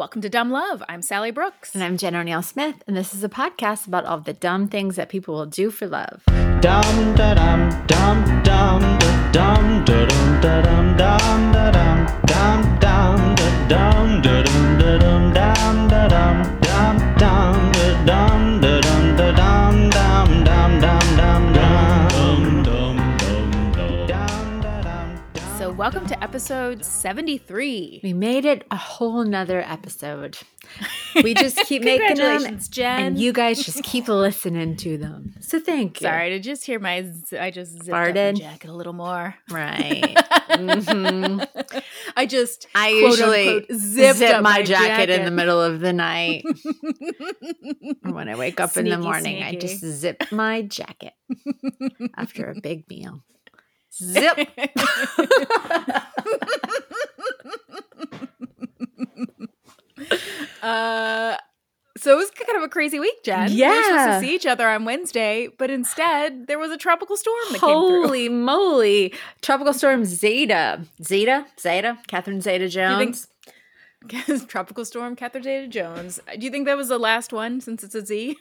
Welcome to Dumb Love. I'm Sally Brooks. And I'm Jen O'Neill Smith, and this is a podcast about all the dumb things that people will do for love. Dum da dum dum dum da dum da dum da dum dum da dum dum welcome to episode 73. We made it a whole nother episode. We just keep making them, Jen. and you guys just keep listening to them. So thank you. Sorry to just hear my, z- I just zipped up my jacket a little more. Right. Mhm. I just, I quote, usually unquote, zipped zip up my, jacket, in the middle of the night. or when I wake up in the Sneaky, morning, I just zip my jacket after a big meal. Zip. uh, so it was kind of a crazy week, Jen. Yeah. We were supposed to see each other on Wednesday, but instead there was a tropical storm that came through. Holy moly. Tropical storm Zeta. Zeta? Zeta? Catherine Zeta Jones. Tropical storm Catherine Zeta Jones. Do you think that was the last one since it's a Z?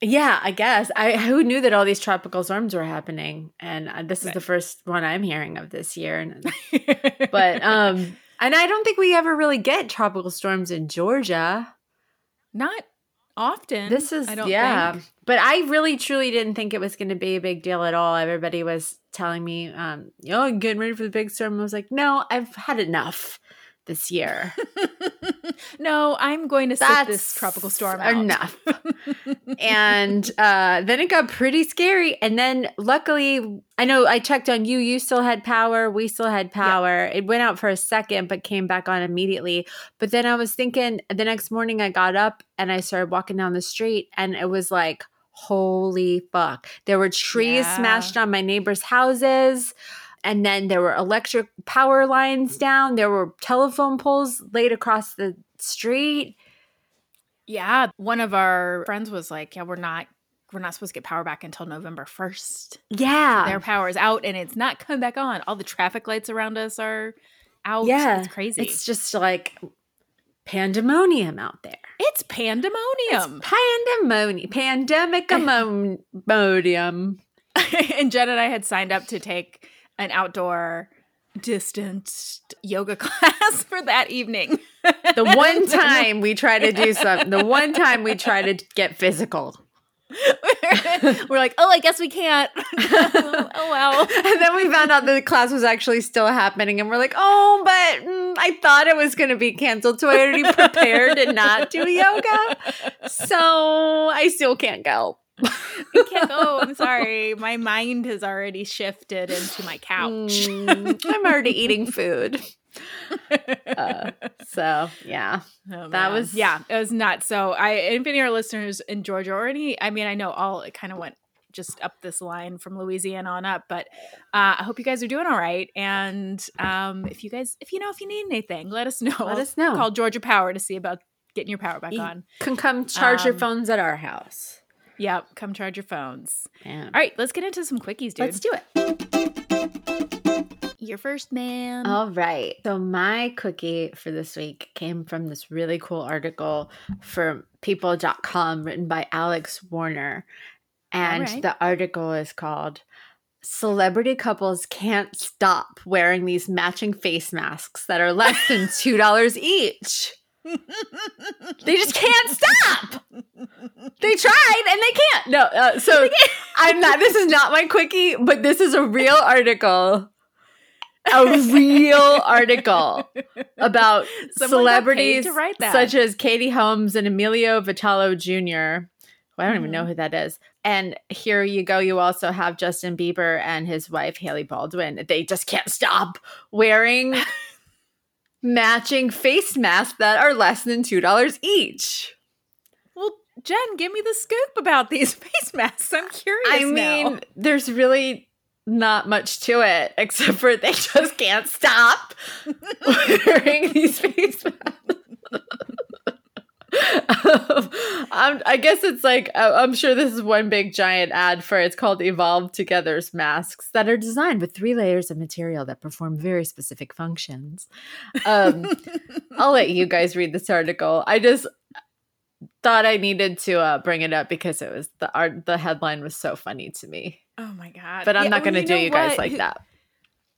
Yeah, I guess. I who knew that all these tropical storms were happening, and uh, this is the first one I'm hearing of this year. And, but um, and I don't think we ever really get tropical storms in Georgia. not often. This is I don't yeah, think. but I really truly didn't think it was going to be a big deal at all. Everybody was telling me, um, "Oh, I'm getting ready for the big storm." I was like, "No, I've had enough this year. no, I'm going to sit this tropical storm out. enough." and uh, then it got pretty scary. And then luckily, I know I checked on you. You still had power. We still had power. It went out for a second, but came back on immediately. But then I was thinking the next morning, I got up and I started walking down the street, and it was like, holy fuck. There were trees Yeah. smashed on my neighbors' houses. And then there were electric power lines down. There were telephone poles laid across the street. Yeah, one of our friends was like, "Yeah, we're not we're not supposed to get power back until November 1st. Yeah. Their power is out and it's not coming back on. All the traffic lights around us are out. Yeah, it's crazy. It's just like pandemonium out there. It's pandemonium. Pandemonium, pandemic amonium. and Jen and I had signed up to take an outdoor distanced yoga class for that evening. The one time we try to do something, the one time we try to get physical. we're like, oh, I guess we can't. oh well. And then we found out that the class was actually still happening, and we're like, oh, but mm, I thought it was going to be canceled, so I already prepared to not do yoga. So I still can't go. I can't go. I'm sorry. My mind has already shifted into my couch. Mm, I'm already eating food. Uh, so, yeah. Oh, That was- yeah, it was nuts. So I, if any of our listeners in Georgia or any, I mean, I know all it kind of went just up this line from Louisiana on up, but uh, I hope you guys are doing all right. And um, if you guys, if you know, if you need anything, let us know. Let us know. Call Georgia Power to see about getting your power back You on. Can come charge your Um, phones at our house. Yep, come charge your phones. Yeah. All right, let's get into some quickies, dude. Let's do it. Your first man. All right. So my cookie for this week came from this really cool article from people.com written by Alex Warner. And right. the article is called Celebrity Couples Can't Stop Wearing These Matching Face Masks That Are Less Than $2 each. They just can't stop. They tried and they can't. No, uh, so I'm not. This is not my quickie, but this is a real article. A real article about Someone celebrities to write that. such as Katie Holmes and Emilio Vitolo Jr. Well, I don't even know Mm-hmm. who that is. And here you go. You also have Justin Bieber and his wife Hailey Baldwin. They just can't stop wearing matching face masks that are less than two dollars each. well, Jen, give me the scoop about these face masks. I'm curious. I mean, now. there's really not much to it except for they just can't stop wearing these face masks. I'm, I guess it's like uh, I'm sure this is one big giant ad for it's called Evolve Together's masks that are designed with three layers of material that perform very specific functions. Um, I'll let you guys read this article. I just thought I needed to uh, bring it up because it was the art. The headline was so funny to me. Oh my god! But I'm Yeah, not well, going to do you guys like that.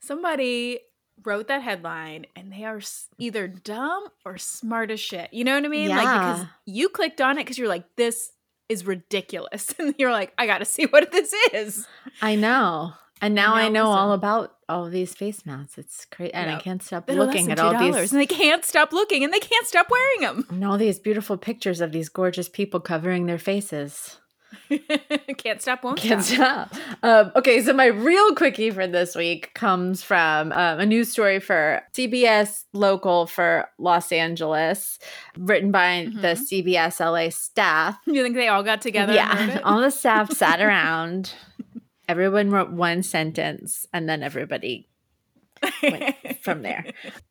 Somebody wrote that headline, and they are either dumb or smart as shit. You know what I mean? Like because you clicked on it because you're like, this is ridiculous, and you're like, I got to see what this is. I know. And now I now know all about all these face masks. It's great. And I can't stop looking at all these and they can't stop looking, and they can't stop wearing them. and all these beautiful pictures of these gorgeous people covering their faces. can't stop, won't Can't stop. stop. Um, okay, so my real quickie for this week comes from um, a news story for CBS local for Los Angeles, written by the Mhm. CBS LA staff. You think they all got together? yeah, all the staff sat around. Everyone wrote one sentence, and then everybody from there.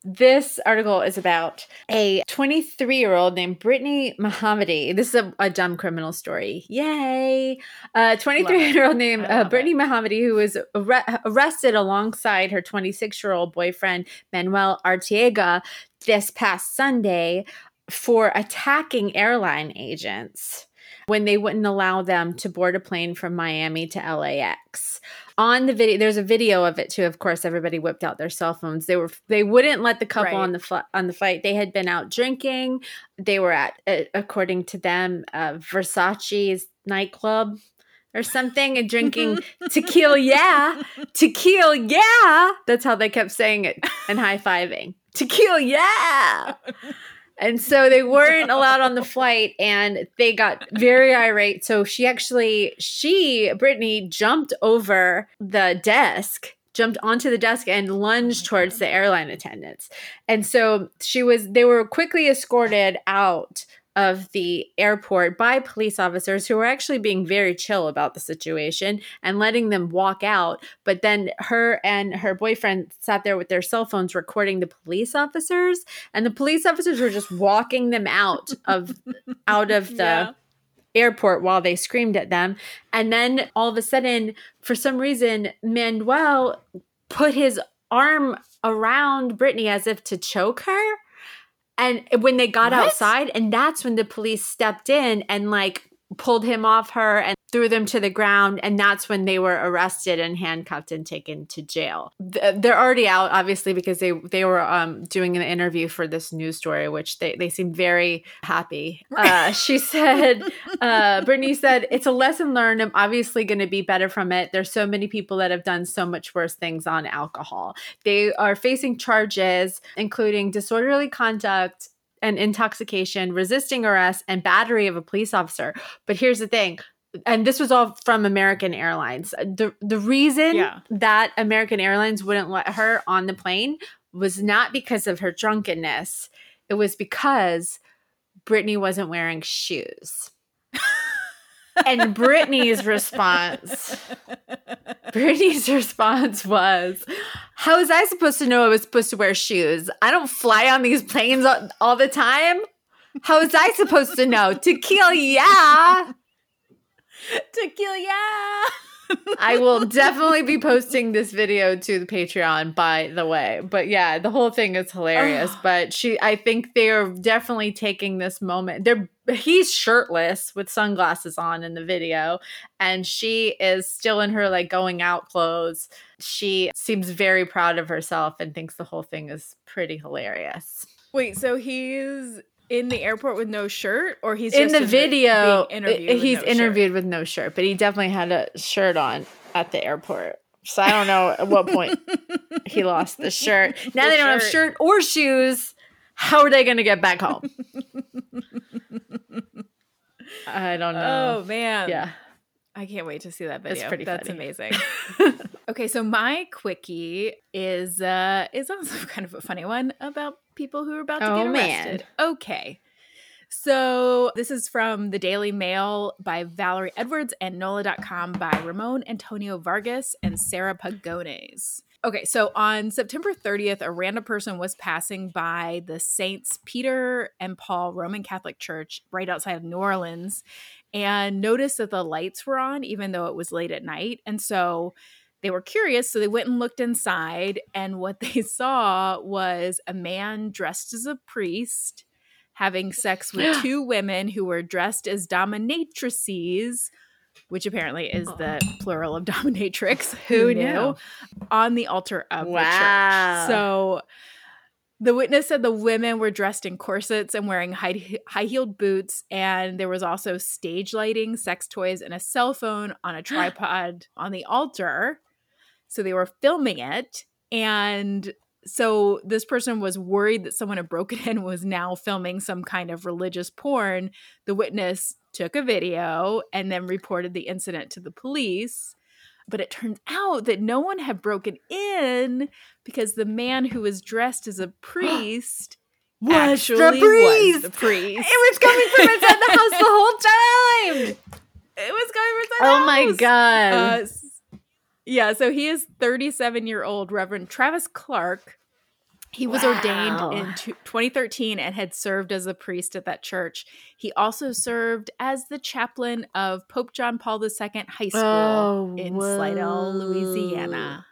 This article is about a 23 year old named Brittany Mohammadi. This is a, a dumb criminal story. Yay! A 23 year old named uh, Brittany Mohammadi, who was arre- arrested alongside her 26 year old boyfriend, Manuel Arteaga, this past Sunday for attacking airline agents when they wouldn't allow them to board a plane from Miami to LAX. On the video, there's a video of it too. Of course, everybody whipped out their cell phones. They were they wouldn't let the couple Right. on the fl- on the flight. They had been out drinking. They were at, uh, according to them, uh, Versace's nightclub or something, and drinking tequila. Yeah, tequila. Yeah, that's how they kept saying it and high fiving. Tequila. Yeah. And so they weren't allowed on the flight and they got very irate. So she actually, she, Brittany, jumped over the desk, jumped onto the desk and lunged towards the airline attendants. And so she was, they were quickly escorted out of the airport by police officers who were actually being very chill about the situation and letting them walk out. But then her and her boyfriend sat there with their cell phones recording the police officers and the police officers were just walking them out of out of the Yeah. airport while they screamed at them and then all of a sudden for some reason Manuel put his arm around Brittany as if to choke her and when they got What? outside and that's when the police stepped in and like pulled him off her and threw them to the ground and that's when they were arrested and handcuffed and taken to jail. They're already out obviously because they they were um doing an interview for this news story which they they seemed very happy. Uh she said uh brittany said it's a lesson learned. I'm obviously going to be better from it. There's so many people that have done so much worse things on alcohol. They are facing charges including disorderly conduct and intoxication, resisting arrest, and battery of a police officer. But here's the thing. And this was all from American Airlines. The the reason Yeah. that American Airlines wouldn't let her on the plane was not because of her drunkenness. It was because Brittany wasn't wearing shoes. and Brittany's response Brittany's response was, How was I supposed to know I was supposed to wear shoes? I don't fly on these planes all, all the time. How was I supposed to know? Tequila, yeah. Tequila. I will definitely be posting this video to the Patreon, by the way. But yeah, the whole thing is hilarious. but she, I think they are definitely taking this moment. They're he's shirtless with sunglasses on in the video, and she is still in her like going out clothes. She seems very proud of herself and thinks the whole thing is pretty hilarious. Wait, so he's in the airport with no shirt, or he's in the video, interviewed with he's no shirt? interviewed with no shirt, but he definitely had a shirt on at the airport. So I don't know at what point he lost the shirt. Now The they don't have shirt. shirt or shoes. How are they going to get back home? I don't know. Oh man, yeah. I can't wait to see that video. It's pretty That's funny. amazing. okay, so my quickie is uh is also kind of a funny one about people who are about to Oh, get man. arrested. Okay. So this is from the Daily Mail by Valerie Edwards and NOLA.com by Ramon Antonio Vargas and Sarah Pagones. Okay, so on September 30th, a random person was passing by the Saints Peter and Paul Roman Catholic Church right outside of New Orleans and noticed that the lights were on, even though it was late at night. And so they were curious, so they went and looked inside. And what they saw was a man dressed as a priest having sex with two women who were dressed as dominatrices which apparently is the plural of dominatrix. Who knew? On the altar of Wow. the church. So the witness said the women were dressed in corsets and wearing high high heeled boots, and there was also stage lighting, sex toys, and a cell phone on a tripod on the altar. So they were filming it, and so this person was worried that someone had broken in and was now filming some kind of religious porn. The witness took a video and then reported the incident to the police. But it turns out that no one had broken in because the man who was dressed as a priest Was the actually priest. was the priest. It was coming from inside the house the whole time. It was going for Oh my god. Uh, yeah, so he is 37 year old Reverend Travis Clark. He was Wow. ordained in two- 2013 and had served as a priest at that church. He also served as the chaplain of Pope John Paul II High School Oh, in Slidell, Louisiana.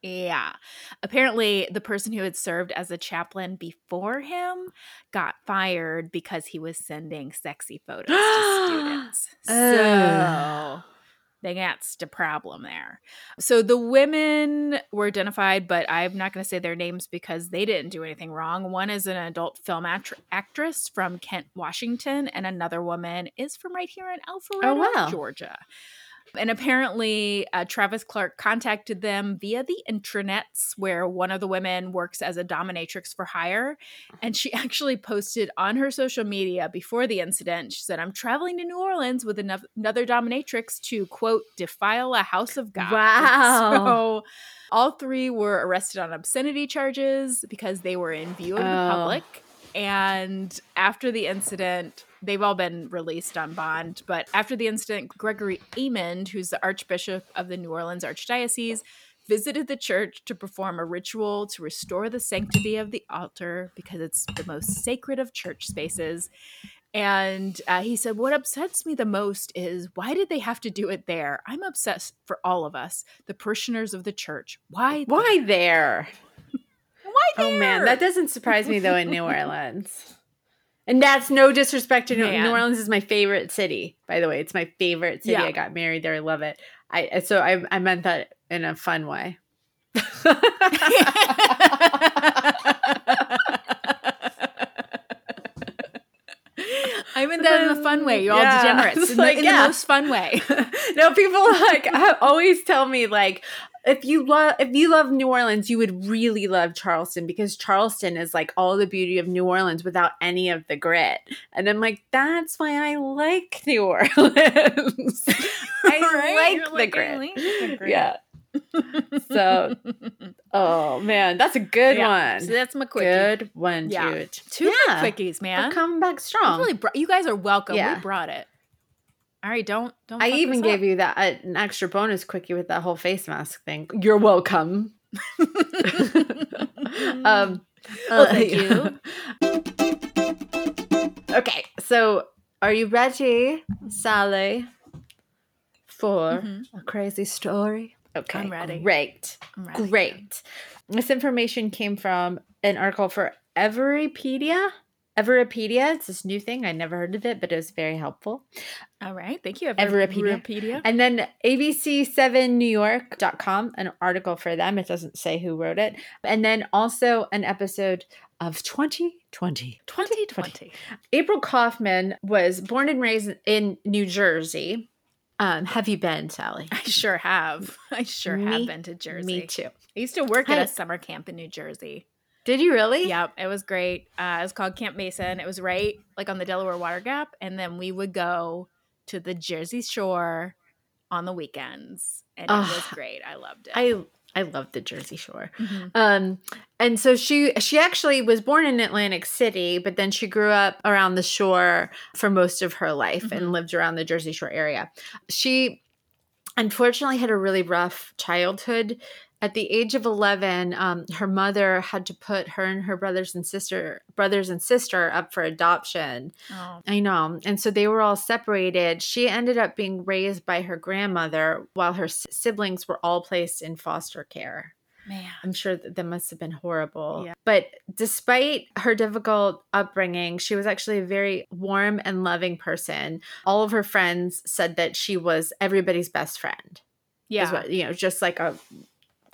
Yeah. Apparently, the person who had served as a chaplain before him got fired because he was sending sexy photos to students. So Got a problem there. So the women were identified, but I'm not going to say their names because they didn't do anything wrong. One is an adult film act- actress from Kent, Washington, and another woman is from right here in Alpharetta, oh, wow. Georgia. And apparently, uh, Travis Clark contacted them via the intranets, where one of the women works as a dominatrix for hire. And she actually posted on her social media before the incident. She said, I'm traveling to New Orleans with ano- another dominatrix to, quote, defile a house of God. Wow. So all three were arrested on obscenity charges because they were in view of the Oh. public. And after the incident, they've all been released on bond. But after the incident, Gregory Aymond, who's the Archbishop of the New Orleans Archdiocese, visited the church to perform a ritual to restore the sanctity of the altar because it's the most sacred of church spaces. And uh, he said, What upsets me the most is why did they have to do it there? I'm obsessed for all of us, the parishioners of the church. Why? Why there? Why Oh man, that doesn't surprise me though in New Orleans. And that's no disrespect to New. New Orleans is my favorite city. By the way, it's my favorite city. Yeah. I got married there. I love it. I so I I meant that in a fun way. I meant that in a fun way. You all Yeah. degenerates. It's In, the, in yeah. the most fun way. no, people like always tell me like if you love if you love New Orleans, you would really love Charleston because Charleston is like all the beauty of New Orleans without any of the grit. And I'm like, that's why I like New Orleans. I Right? Like the like, grit. like the grit. Yeah. So, oh man, that's a good Yeah. one. So that's my quickie. Good one, Yeah. Jude. Two Yeah. quickies, man. Coming back strong. really br- you guys are welcome. Yeah. We brought it. All right, don't don't. I even gave up. you that uh, an extra bonus quickie with that whole face mask thing. You're welcome. um, Well, uh, thank you. okay, so are you ready, Sally, for Mhm. a crazy story? Okay, I'm ready. Great, I'm ready. great. This information came from an article for Everypedia. Everypedia, it's this new thing. I never heard of it, but it was very helpful. All right, thank you. Everypedia. Everypedia. And then ABC7NewYork.com, an article for them. It doesn't say who wrote it. And then also an episode of 2020. 2020. April Kauffman was born and raised in New Jersey. Um, have you been, Sally? I sure have. I sure Me- have been to Jersey. Me too. I used to work at Hi. a summer camp in New Jersey. Did you really? Yep, it was great. Uh, it was called Camp Mason. It was right like on the Delaware Water Gap, and then we would go to the Jersey Shore on the weekends, and it was great. I loved it. I I love the Jersey Shore. Mhm. Um, and so she she actually was born in Atlantic City, but then she grew up around the shore for most of her life and Mhm. lived around the Jersey Shore area. She unfortunately had a really rough childhood At the age of 11, um, her mother had to put her and her brothers and sister brothers and sister up for adoption. Oh. I know. And so they were all separated. She ended up being raised by her grandmother while her siblings were all placed in foster care. Man. I'm sure that that must have been horrible. Yeah. But despite her difficult upbringing, she was actually a very warm and loving person. All of her friends said that she was everybody's best friend. Yeah. what- you know, just like a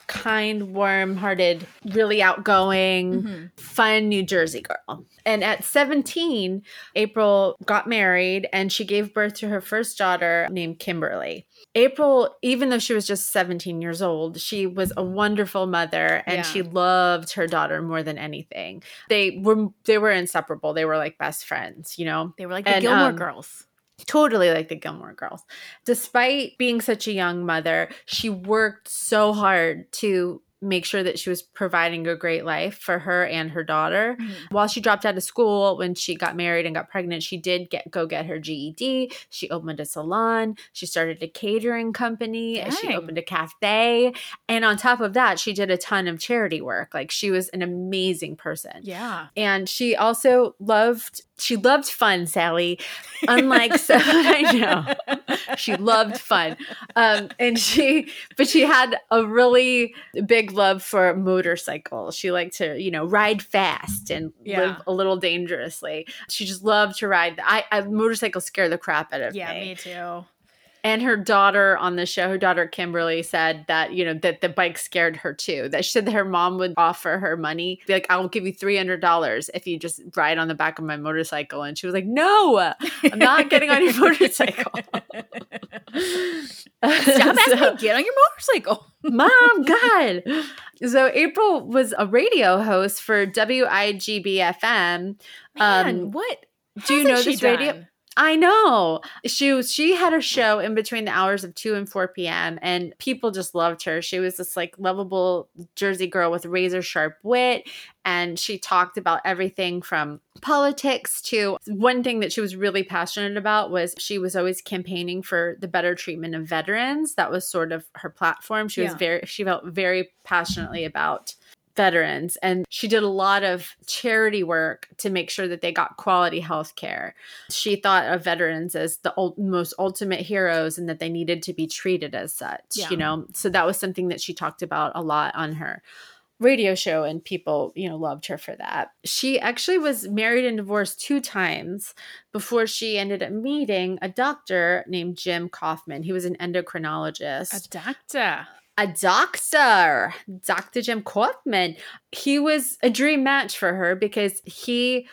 kind, warm hearted, really outgoing, Mhm. fun New Jersey girl. And at 17, April got married and she gave birth to her first daughter named Kimberly. April, even though she was just 17 years old, she was a wonderful mother and Yeah. she loved her daughter more than anything. They were they were inseparable. They were like best friends, you know They were like the And, Gilmore um, Girls. Totally like the Gilmore Girls. Despite being such a young mother, she worked so hard to make sure that she was providing a great life for her and her daughter. Mhm. While she dropped out of school when she got married and got pregnant, she did get go get her GED. She opened a salon, she started a catering company, and she opened a cafe, and on top of that, she did a ton of charity work. Like she was an amazing person Yeah. and she also loved she loved fun sally. Unlike so i know. She loved fun. Um and she but she had a really big love for motorcycles she liked to you know ride fast and Yeah. live a little dangerously. She just loved to ride. I, I motorcycles scare the crap out of Yeah, me. Yeah, me too. And her daughter on the show, her daughter Kimberly said that, you know, that the bike scared her too. That she said that her mom would offer her money, be like, I'll give you $300 if you just ride on the back of my motorcycle. And she was like, No, I'm not getting on your motorcycle. Stop asking So- get on your motorcycle. Mom, God. So April was a radio host for WIGB FM. Man, Um, what? do you know this radio? I know. She was, she had a show in between the hours of 2 and 4 p.m. and people just loved her. She was this like lovable Jersey girl with razor sharp wit and she talked about everything from politics to one thing that she was really passionate about was she was always campaigning for the better treatment of veterans. That was sort of her platform. She was very she felt very passionately about veterans and she did a lot of charity work to make sure that they got quality health care. She thought of veterans as the ul- most ultimate heroes and that they needed to be treated as such Yeah. you know? So that was something that she talked about a lot on her radio show and people you know loved her for that. She actually was married and divorced two times before she ended up meeting a doctor named jim kauffman. He was an endocrinologist. A doctor. A doctor, Dr. Jim Kauffman. He was a dream match for her because he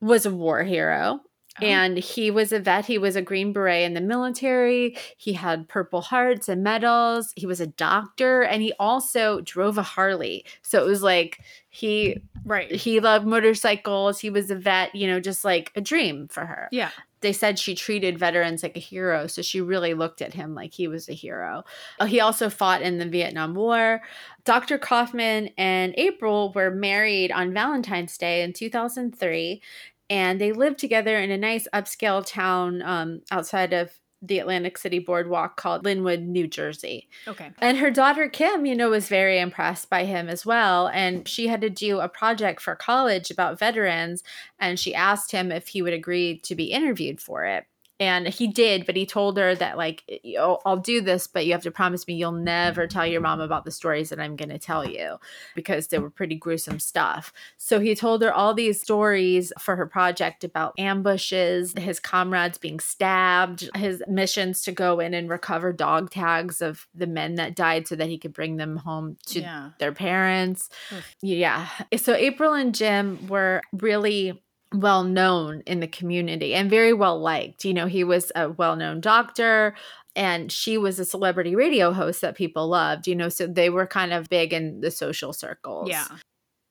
was a war hero. Oh. And he was a vet. He was a Green Beret in the military. He had Purple Hearts and medals. He was a doctor, and he also drove a Harley. So it was like he Right. he loved motorcycles. He was a vet. You know, just like a dream for her Yeah. They said she treated veterans like a hero so she really looked at him like he was a hero. Uh, he also fought in the vietnam war. Dr kauffman and april were married on valentine's day in 2003 and they lived together in a nice upscale town um, outside of the atlantic city boardwalk called linwood new jersey Okay. and her daughter Kim, you know, was very impressed by him as well. And she had to do a project for college about veterans. And she asked him if he would agree to be interviewed for it. And he did, but he told her that, like, "I'll I'll do this, but you have to promise me you'll never tell your mom about the stories that I'm going to tell you because they were pretty gruesome stuff. So he told her all these stories for her project about ambushes, his comrades being stabbed, his missions to go in and recover dog tags of the men that died so that he could bring them home to yeah. their parents. Oof. Yeah. So April and Jim were really well known in the community and very well liked. You know, he was a well known doctor and she was a celebrity radio host that people loved, you know, so they were kind of big in the social circles. Yeah.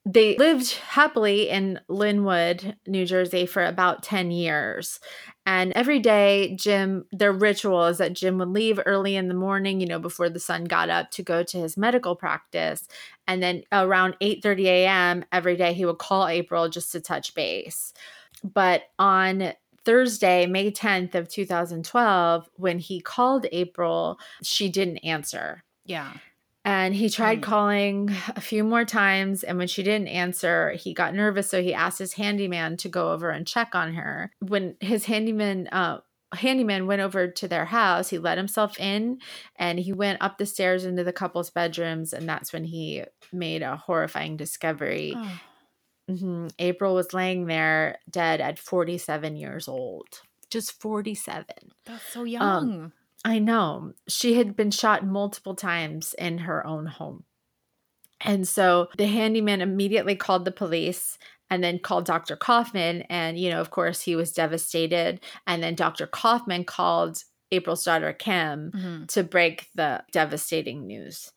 They lived happily in Linwood, New Jersey for about 10 years. And every day, Jim, their ritual is that Jim would leave early in the morning, you know, before the sun got up to go to his medical practice. And then around 8:30 a.m. every day he would call April just to touch base. But on Thursday, May 10th of 2012, when he called April, she didn't answer. Yeah. And he tried Mm. calling a few more times. And when she didn't answer, he got nervous. So he asked his handyman to go over and check on her. When his handyman, uh, handyman went over to their house, he let himself in and he went up the stairs into the couple's bedrooms. And that's when he made a horrifying discovery. Oh, Mhm. April was laying there dead at 47 years old. Just 47. that's so young. I know. She had been shot multiple times in her own home. And so the handyman immediately called the police and then called Dr. Kauffman. And, you know, of course, he was devastated. And then Dr. Kauffman called April's daughter, Kim, Mhm. to break the devastating news.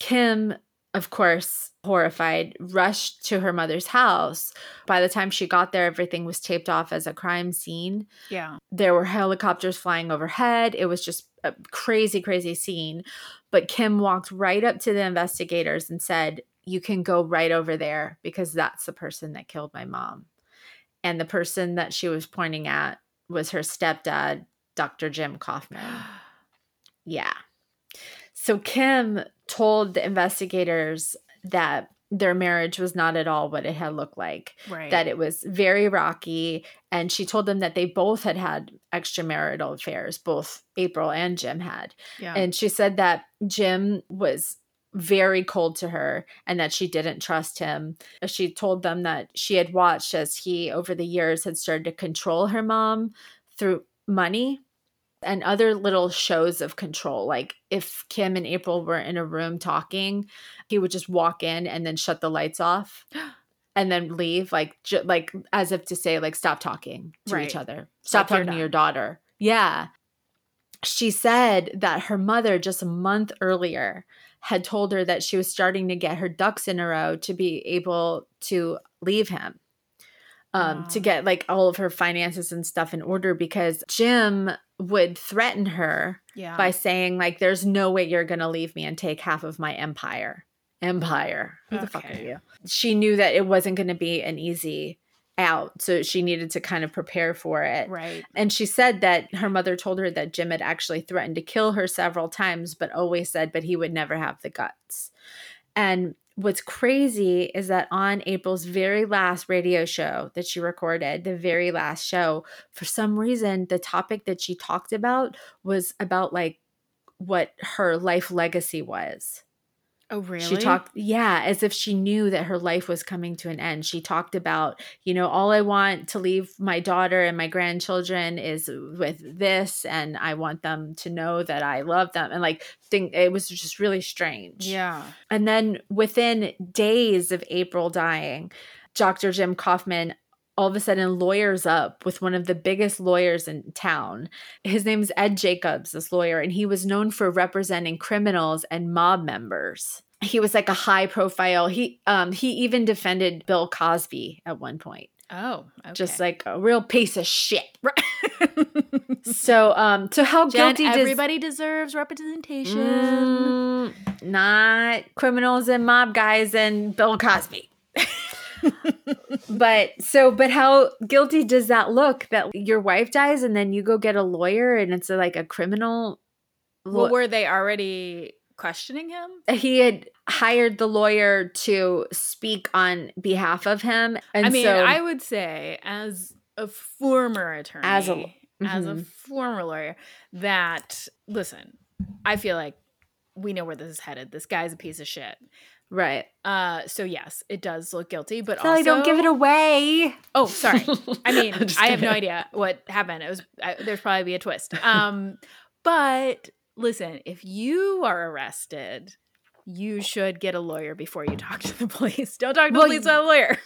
Kim, of course, horrified, rushed to her mother's house. By the time she got there, everything was taped off as a crime scene Yeah. there were helicopters flying overhead. It was just a crazy, crazy scene. But Kim walked right up to the investigators and said, You can go right over there because that's the person that killed my mom. And the person that she was pointing at was her stepdad, Dr. Jim Kauffman. Yeah. So Kim told the investigators that their marriage was not at all what it had looked like right. that it was very rocky and she told them that they both had had extramarital affairs both april and jim had yeah. and she said that jim was very cold to her and that she didn't trust him she told them that she had watched as he over the years had started to control her mom through money and other little shows of control like if kim and april were in a room talking he would just walk in and then shut the lights off and then leave like ju- like as if to say like stop talking to Right. each other stop Like, talking to your daughter. Yeah. She said that her mother just a month earlier had told her that she was starting to get her ducks in a row to be able to leave him um to get like all of her finances and stuff in order because jim would threaten her yeah. by saying like there's no way you're going to leave me and take half of my empire. Empire. Who the fuck are you? She knew that it wasn't going to be an easy out so she needed to kind of prepare for it. Right. and she said that her mother told her that jim had actually threatened to kill her several times but always said but he would never have the guts. And what's crazy is that on april's very last radio show that she recorded the very last show for some reason the topic that she talked about was about like what her life legacy was Oh, really? she talked, yeah, as if she knew that her life was coming to an end. She talked about, you know, all I want to leave my daughter and my grandchildren is with this, and I want them to know that I love them. And like, think it was just really strange. Yeah. And then within days of April dying, Dr. Jim Kauffman all of a sudden lawyers up with one of the biggest lawyers in town. His name's Ed Jacobs, this lawyer, and he was known for representing criminals and mob members. He was like a high profile. He um he even defended Bill Cosby at one point. Oh, okay. Just like a real piece of shit. So um so how Jen, guilty does everybody deserves representation. Mm, not criminals and mob guys and Bill Cosby. but so, but how guilty does that look that your wife dies and then you go get a lawyer and it's like a criminal? Well, were they already questioning him? he had hired the lawyer to speak on behalf of him, and I mean, so I would say as a former attorney, As a- as a mhm. former lawyer, that listen, I feel like we know where this is headed. This guy's a piece of shit. Right. Uh, so yes, it does look guilty, but Sally, also don't give it away. Oh, sorry. I mean, I have no idea what happened. It was I, there's probably be a twist. Um, but listen, if you are arrested, you should get a lawyer before you talk to the police. Don't talk to Well, the police without a lawyer.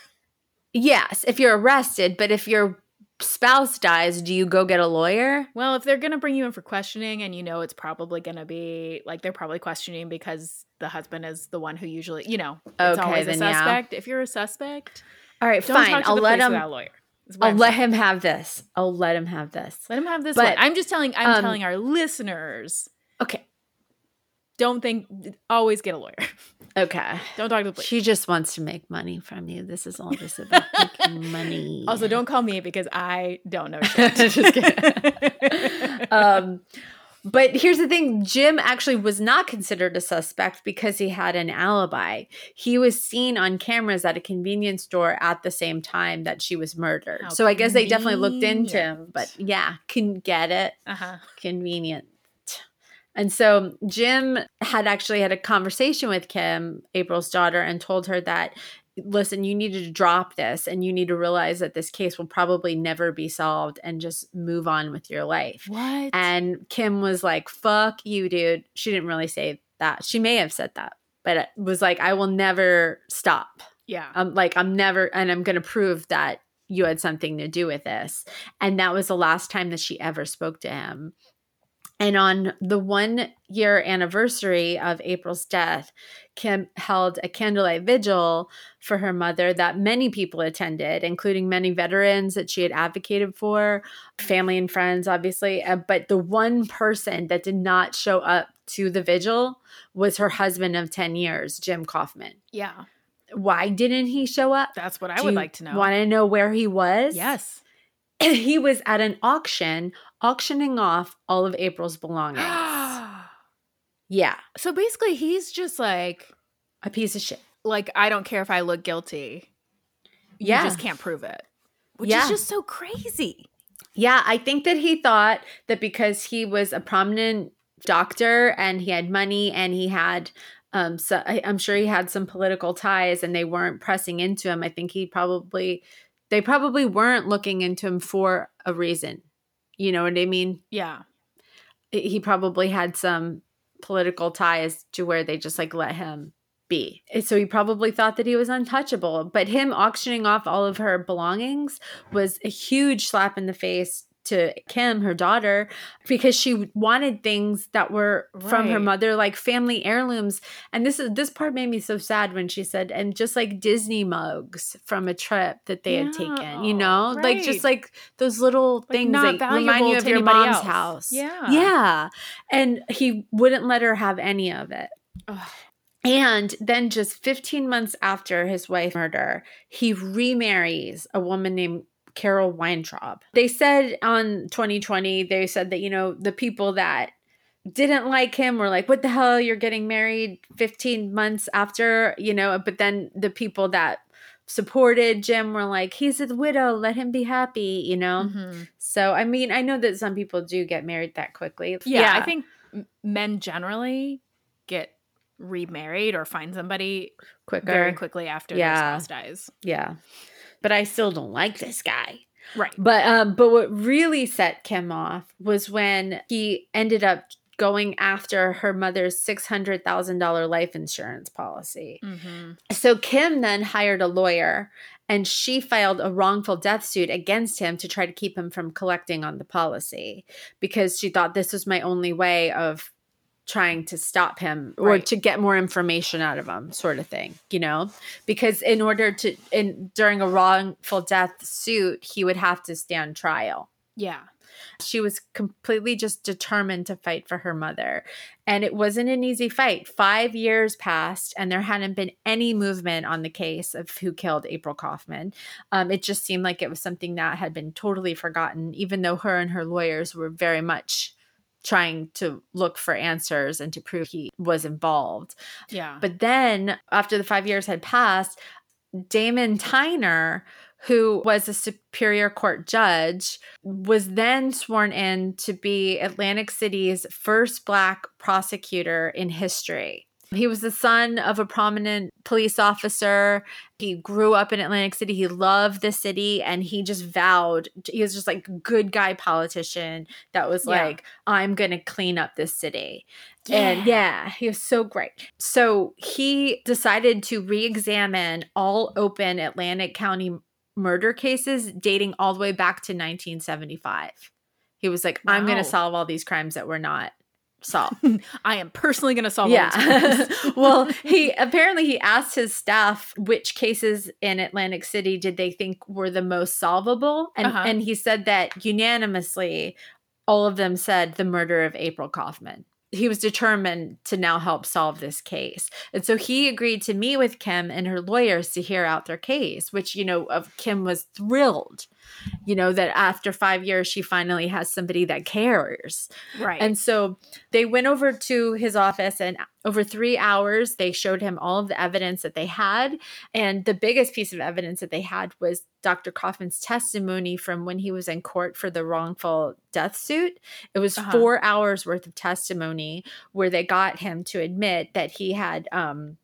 Yes, if you're arrested, but if your spouse dies, do you go get a lawyer? Well, if they're gonna bring you in for questioning, and you know it's probably gonna be like they're probably questioning because the husband is the one who usually, you know, it's Okay, always a then yeah. suspect. If you're a suspect, All right, don't fine. talk to I'll let him. lawyer. I'll let saying. him have this. I'll let him have this. let him have this But, one. I'm just telling. I'm um, telling our listeners. Okay. Don't think always get a lawyer. Okay. Don't talk to the police. She just wants to make money from you. This is all just about making money. also, don't call me because I don't know shit. Just kidding. um, But here's the thing Jim actually was not considered a suspect because he had an alibi. He was seen on cameras at a convenience store at the same time that she was murdered. How so I guess they definitely looked into him. But yeah, can get it. Uh-huh. Convenient. And so Jim had actually had a conversation with Kim, April's daughter, and told her that, listen, you need to drop this and you need to realize that this case will probably never be solved and just move on with your life. What? And Kim was like, fuck you, dude. She didn't really say that. She may have said that, but it was like, I will never stop. yeah. I'm like, I'm never, and I'm going to prove that you had something to do with this. And that was the last time that she ever spoke to him. And on the one year anniversary of April's death, Kim held a candlelight vigil for her mother that many people attended, including many veterans that she had advocated for, family and friends, obviously. But the one person that did not show up to the vigil was her husband of 10 years, Jim Kauffman. yeah. Why didn't he show up? That's what I Do would like to know. Want to know where he was? yes. he was at an auction, auctioning off all of April's belongings. yeah, so basically he's just like a piece of shit. like I don't care if I look guilty. Yeah. You just can't prove it. Which Yeah. is just so crazy. Yeah, I think that he thought that because he was a prominent doctor and he had money and he had um so I, I'm sure he had some political ties and they weren't pressing into him. I think he probably they probably weren't looking into him for a reason. You know what I mean? Yeah. he probably had some political ties to where they just like let him be. Eh, so he probably thought that he was untouchable. But him auctioning off all of her belongings was a huge slap in the face to Kim, her daughter, because she wanted things that were from her mother, like family heirlooms. And this is this part made me so sad when she said, and just like Disney mugs from a trip that they had taken, you know, like just like those little Like, things that remind you of your mom's else. house. Yeah. Yeah. And he wouldn't let her have any of it. Ugh. And then just 15 months after his wife's murder, he remarries a woman named Carol Weintraub. They said on 2020, they said that, you know, the people that didn't like him were like, what the hell, you're getting married 15 months after, you know, but then the people that supported Jim were like, he's a widow, let him be happy, you know? Mhm. So, I mean, I know that some people do get married that quickly. Yeah, I think men generally get remarried or find somebody quicker. very quickly after Yeah. their spouse dies. Yeah. But I still don't like this guy. Right. But um but what really set Kim off was when he ended up going after her mother's $600,000 life insurance policy. hmm So Kim then hired a lawyer and she filed a wrongful death suit against him to try to keep him from collecting on the policy because she thought this was my only way of trying to stop him or Right. to get more information out of him sort of thing you know because in order to in during a wrongful death suit he would have to stand trial Yeah. she was completely just determined to fight for her mother. And it wasn't an easy fight. Five years passed, and there hadn't been any movement on the case of who killed April Kauffman. Um, it just seemed like it was something that had been totally forgotten, even though her and her lawyers were very much trying to look for answers and to prove he was involved. Yeah. But then, after the five years had passed, Damon Tyner, who was a Superior Court judge, was then sworn in to be Atlantic City's first Black prosecutor in history. He was the son of a prominent police officer. He grew up in Atlantic City. He loved the city and he just vowed, he was just like good guy politician that was Yeah. like, I'm going to clean up this city. And yeah, he was so great. So he decided to re examine all open Atlantic County murder cases dating all the way back to 1975. He was like, I'm going to solve all these crimes that were not solved. I am personally going to solve all yeah. well, he apparently he asked his staff which cases in Atlantic City did they think were the most solvable and Uh-huh. and he said that unanimously all of them said the murder of April Kauffman. He was determined to now help solve this case. And so he agreed to meet with Kim and her lawyers to hear out their case, which, you know, of Kim was thrilled, you know, that after five years, she finally has somebody that cares. Right. And so they went over to his office, and over three hours, they showed him all of the evidence that they had. And the biggest piece of evidence that they had was Dr. Kauffman's testimony from when he was in court for the wrongful death suit. It was Uh-huh. four hours worth of testimony where they got him to admit that he had, um,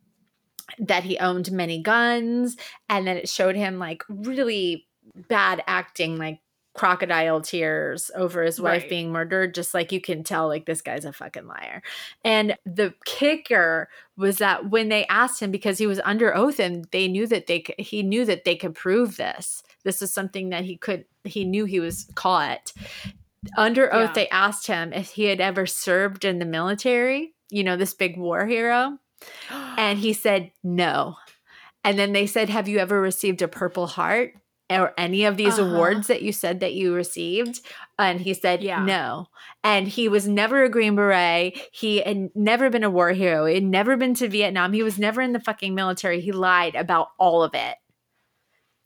that he owned many guns, and then it showed him like really bad acting, like crocodile tears over his wife Right. being murdered just like you can tell like this guy's a fucking liar and the kicker was that when they asked him because he was under oath and they knew that they he knew that they could prove this this is something that he could he knew he was caught under oath Yeah. they asked him if he had ever served in the military you know this big war hero and he said no and then they said have you ever received a purple heart or any of these Uh-huh. awards that you said that you received and he said Yeah. no and he was never a green beret he had never been a war hero he had never been to vietnam he was never in the fucking military he lied about all of it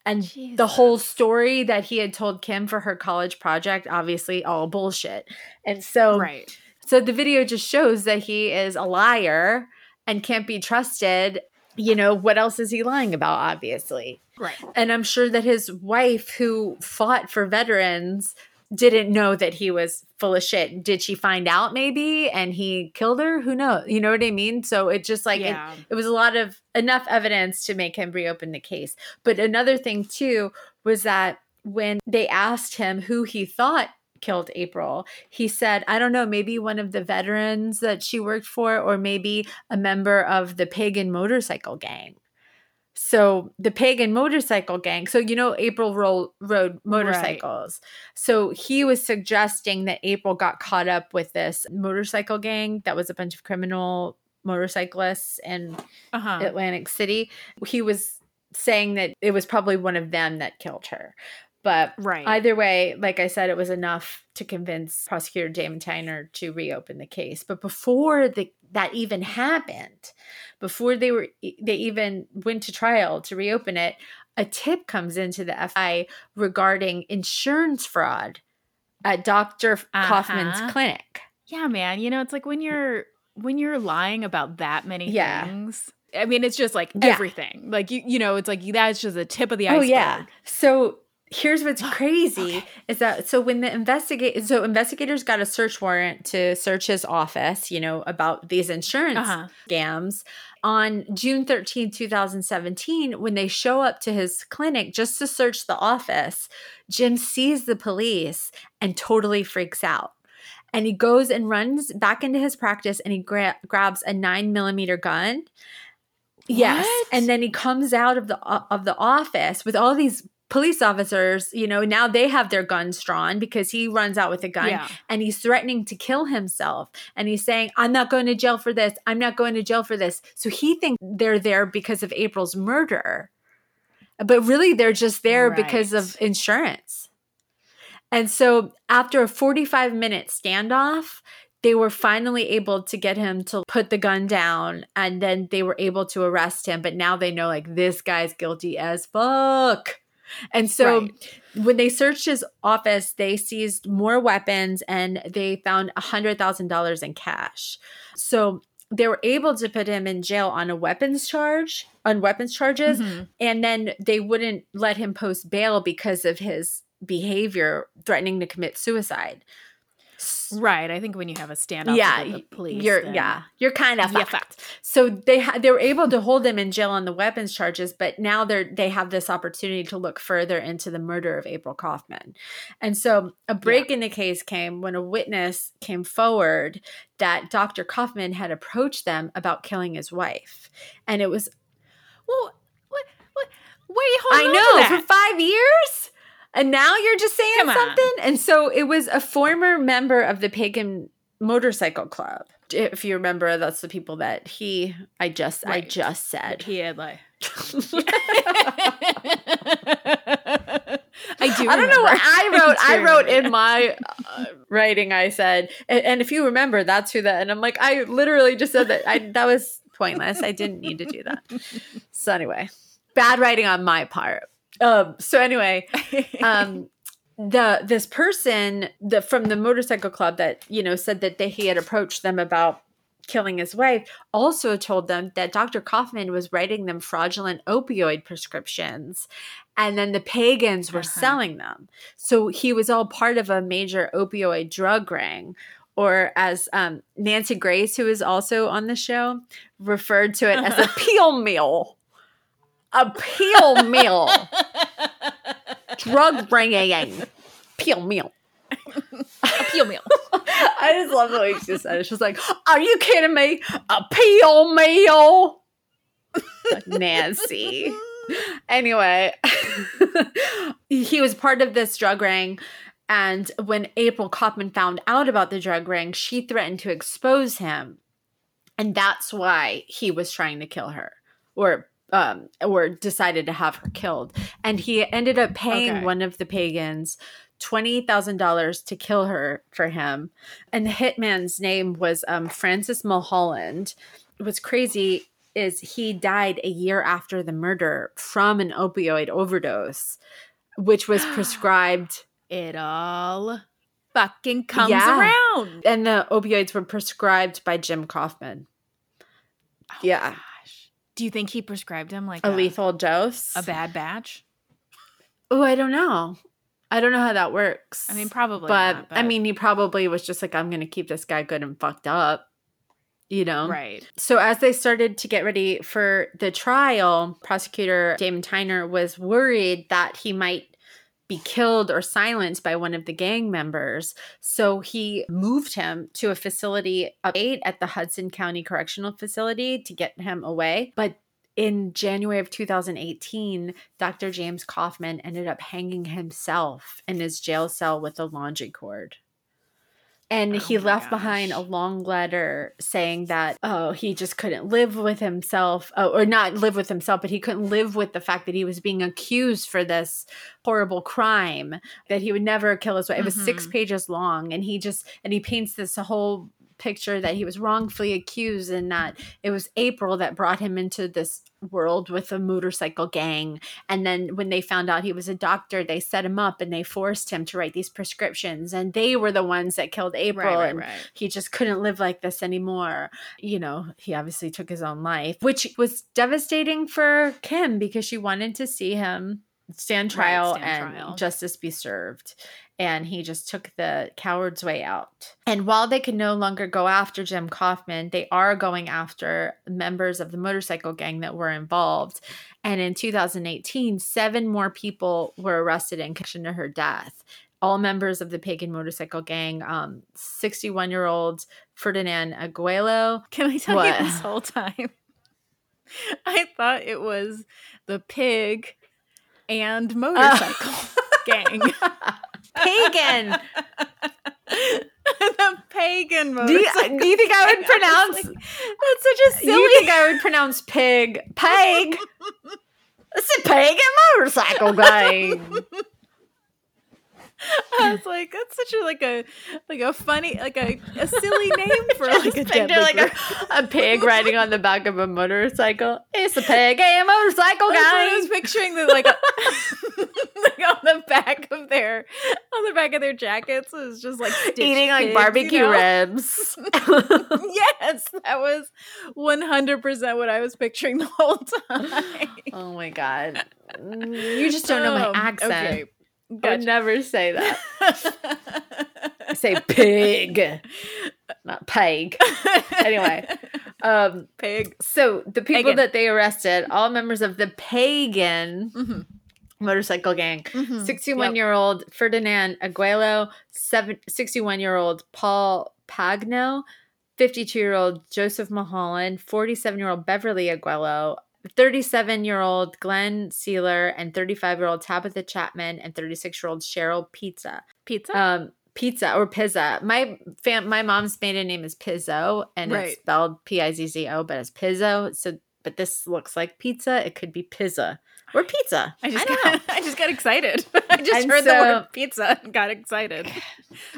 and the whole story that he had told kim for her college project obviously all bullshit and so right. so the video just shows that he is a liar and can't be trusted. You know, what else is he lying about, obviously? Right. And I'm sure that his wife, who fought for veterans, didn't know that he was full of shit. Did she find out maybe and he killed her? Who knows? You know what I mean? So it just like, it, it was a lot of enough evidence to make him reopen the case. But another thing too was that when they asked him who he thought killed April, he said, I don't know, maybe one of the veterans that she worked for, or maybe a member of the pagan motorcycle gang. So the pagan motorcycle gang. So you know April ro- rode motorcycles. So he was suggesting that April got caught up with this motorcycle gang that was a bunch of criminal motorcyclists in Uh-huh. Atlantic City. He was saying that it was probably one of them that killed her. But right. either way, like I said, it was enough to convince prosecutor Damon Tyner to reopen the case. But before the, that even happened, before they were they even went to trial to reopen it, a tip comes into the FBI regarding insurance fraud at Dr. Kauffman's Uh-huh. clinic. yeah, man. You know, it's like when you're when you're lying about that many Yeah. things. I mean, it's just like Yeah. everything. Like you, you know, it's like that's just the tip of the iceberg. Oh yeah. So here's what's crazy Okay. is that so when the investigate so investigators got a search warrant to search his office, you know, about these insurance Uh-huh. scams on June 13, 2017, when they show up to his clinic just to search the office, Jim sees the police and totally freaks out. And he goes and runs back into his practice and he gra- grabs a nine millimeter gun. Yes, What? and then he comes out of the of the office with all these police officers. You know, now they have their guns drawn because he runs out with a gun Yeah. and he's threatening to kill himself. And he's saying, "I'm not going to jail for this. I'm not going to jail for this." So he thinks they're there because of April's murder, but really they're just there because of insurance. And so after a 45 minute standoff, they were finally able to get him to put the gun down and then they were able to arrest him. But now they know like this guy's guilty as fuck. And so Right. when they searched his office, they seized more weapons and they found $100,000 in cash. So they were able to put him in jail on a weapons charge, on weapons charges, Mhm. and then they wouldn't let him post bail because of his behavior threatening to commit suicide. Right. I think when you have a standoff yeah, with the police, you're yeah, you're kind of fucked. fucked. So they ha- they were able to hold him in jail on the weapons charges, but now they're they have this opportunity to look further into the murder of April Kauffman. And so a break in the case came when a witness came forward that Dr. Kauffman had approached them about killing his wife. And it was Well, what, what, are you I know for that? 5 years? And now you're just saying Come on. something? And so it was a former member of the Pagan Motorcycle Club. If you remember, that's the people that he I just I just said. He had like. I do. I don't know what. I wrote. I do wrote in my uh, writing, I said, and, and if you remember, that's who that. And I'm like, I literally just said that. I that was pointless. I didn't need to do that. So anyway, bad writing on my part. Um. So anyway, um, the this person the from the motorcycle club that you know said that they, he had approached them about killing his wife also told them that Dr. Kauffman was writing them fraudulent opioid prescriptions and then the pagans were Uh-huh. selling them. So he was all part of a major opioid drug ring. Or as um, Nancy Grace, who is also on the show, referred to it as a peel meal. A peel meal. Drug bringing. A peel meal. Appeal meal. I just love the way she said it. She was like, Are you kidding me? A peel meal. Nancy. Anyway, he was part of this drug ring. And when April Kauffman found out about the drug ring, she threatened to expose him. And that's why he was trying to kill her or um, or decided to have her killed. And he ended up paying Okay. one of the pagans $20,000 to kill her for him. And the hitman's name was um, Francis Mulholland. What's crazy is he died a year after the murder from an opioid overdose, which was prescribed. It all fucking comes Yeah. around. And the opioids were prescribed by Jim Kauffman. Oh Yeah. Do you think he prescribed him like A lethal dose. a bad batch? Oh, I don't know. I don't know how that works. I mean, probably. but, not, I mean, he probably was just like, I'm going to keep this guy good and fucked up. You know? right. So as they started to get ready for the trial, prosecutor Damon Tyner was worried that he might be killed or silenced by one of the gang members. So he moved him to a facility eight at the Hudson County Correctional Facility to get him away. But in January of 2018, Dr. James Kauffman ended up hanging himself in his jail cell with a laundry cord. And Oh he left behind a long letter saying that, oh, he just couldn't live with himself, oh, or not live with himself, but he couldn't live with the fact that he was being accused for this horrible crime, that he would never kill his wife. It was six Mhm. pages long. And he just, and he paints this whole picture that he was wrongfully accused and that it was April that brought him into this world with a motorcycle gang. And then when they found out he was a doctor, they set him up and they forced him to write these prescriptions. And they were the ones that killed April. Right, right, and right. he just couldn't live like this anymore. You know, he obviously took his own life, which was devastating for Kim because she wanted to see him stand trial stand and trial. justice be served. And he just took the coward's way out. And while they can no longer go after Jim Kauffman, they are going after members of the motorcycle gang that were involved. And in 2018, seven more people were arrested in connection to her death. All members of the pagan motorcycle gang. Um, 61 year old Ferdinand Augello. Can I tell What? you this whole time? I thought it was the pig and motorcycle gang. Pagan. the pagan Do you, motorcycle. do you think I would pronounce? like, That's such a silly. You think I would pronounce pig peg? It's a pagan motorcycle gang. I was like, that's such a like a like a funny like a, a silly name for like a deadly like a, a pig riding on the back of a motorcycle. It's a pig, a motorcycle what I was picturing that like, like on the back of their on the back of their jackets is just like Eating like pigs, you barbecue know? ribs. yes, that was one hundred percent what I was picturing the whole time. oh my god. Mm, You just don't know my Um, accent. Okay, I would never say that. I say pig, not pig. Anyway. Um, pig. so the people Pagan. that they arrested, all members of the pagan Mhm, motorcycle gang. mhm. 61 Yep. year old Ferdinand Augello, 61 year old Paul Pagno, 52 year old Joseph Mulholland, 47 year old Beverly Augello, 37 year old Glenn Sealer, and 35 year old Tabitha Chapman, and 36 year old Cheryl Pizza. pizza. Um, Pizza or Pizza. My fam- my mom's maiden name is Pizzo, and Right. it's spelled P I Z Z O, but it's Pizzo. So, but this looks like pizza. It could be pizza. Or pizza. I just don't got, know. I just got excited. I just And heard the word pizza and got excited.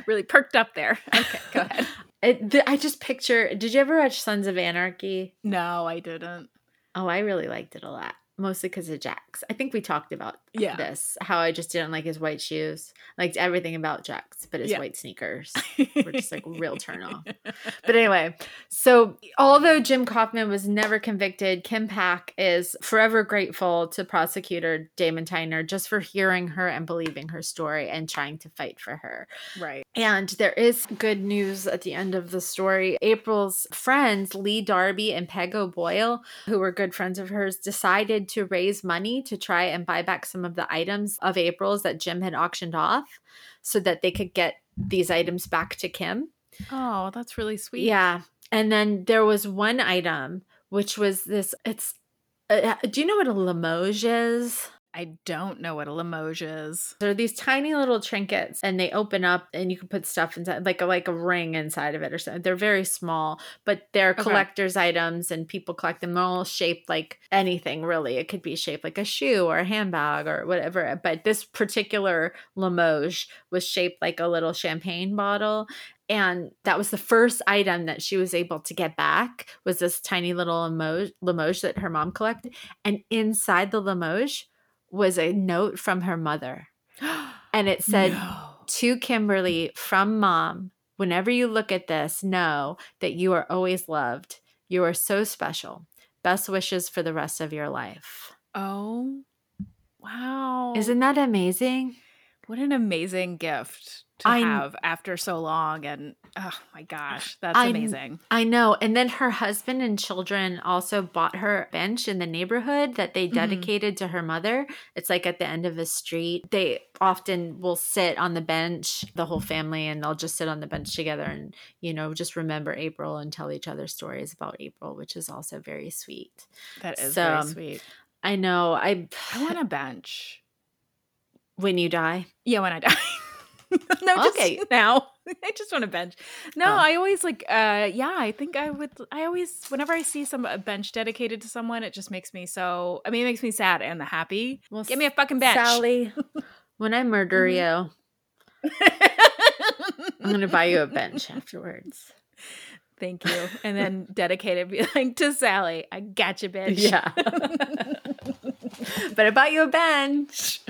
really perked up there. Okay, go ahead. It, I just picture. Did you ever watch Sons of Anarchy? No, I didn't. Oh, I really liked it a lot. Mostly because of Jax. I think we talked about Yeah. this. How I just didn't like his white shoes. Liked everything about Jax, but his Yeah. white sneakers were just like real turn off. But anyway, so although Jim Kauffman was never convicted, Kim Pack is forever grateful to prosecutor Damon Tyner just for hearing her and believing her story and trying to fight for her. right. And there is good news at the end of the story. April's friends, Lee Darby and Peg O'Boyle, who were good friends of hers, decided to raise money to try and buy back some of the items of April's that Jim had auctioned off so that they could get these items back to Kim. Oh, that's really sweet. Yeah. And then there was one item, which was this it's uh, do you know what a Limoges is? I don't know what a Limoges is. They're these tiny little trinkets, and they open up, and you can put stuff inside, like a like a ring inside of it or something. They're very small, but they're Okay. collectors' items, and people collect them. They're all shaped like anything, really. It could be shaped like a shoe or a handbag or whatever. But this particular Limoges was shaped like a little champagne bottle, and that was the first item that she was able to get back. Was this tiny little Limoges, Limoges that her mom collected, and inside the Limoges was a note from her mother. And it said, No. To Kimberly from mom, whenever you look at this, know that you are always loved. You are so special. Best wishes for the rest of your life. Oh, wow. Isn't that amazing? what an amazing gift to I- have after so long? And oh my gosh, that's I- amazing. I know. And then her husband and children also bought her a bench in the neighborhood that they Mhm. dedicated to her mother. It's like at the end of a street. They often will sit on the bench, the whole family, and they'll just sit on the bench together and, you know, just remember April and tell each other stories about April, which is also very sweet. That is So, very sweet. I know. I, I want a bench. when you die. Yeah, when I die. no, just Okay. now. I just want a bench. No, Oh. I always like. uh Yeah, I think I would. I always, whenever I see some a bench dedicated to someone, it just makes me so. I mean, it makes me sad and the happy. Well, Give me a fucking bench, Sally, when I murder Mhm. you, I'm going to buy you a bench afterwards. Thank you, and then dedicated, be like to Sally. I got you, bitch. Yeah. But I bought you a bench.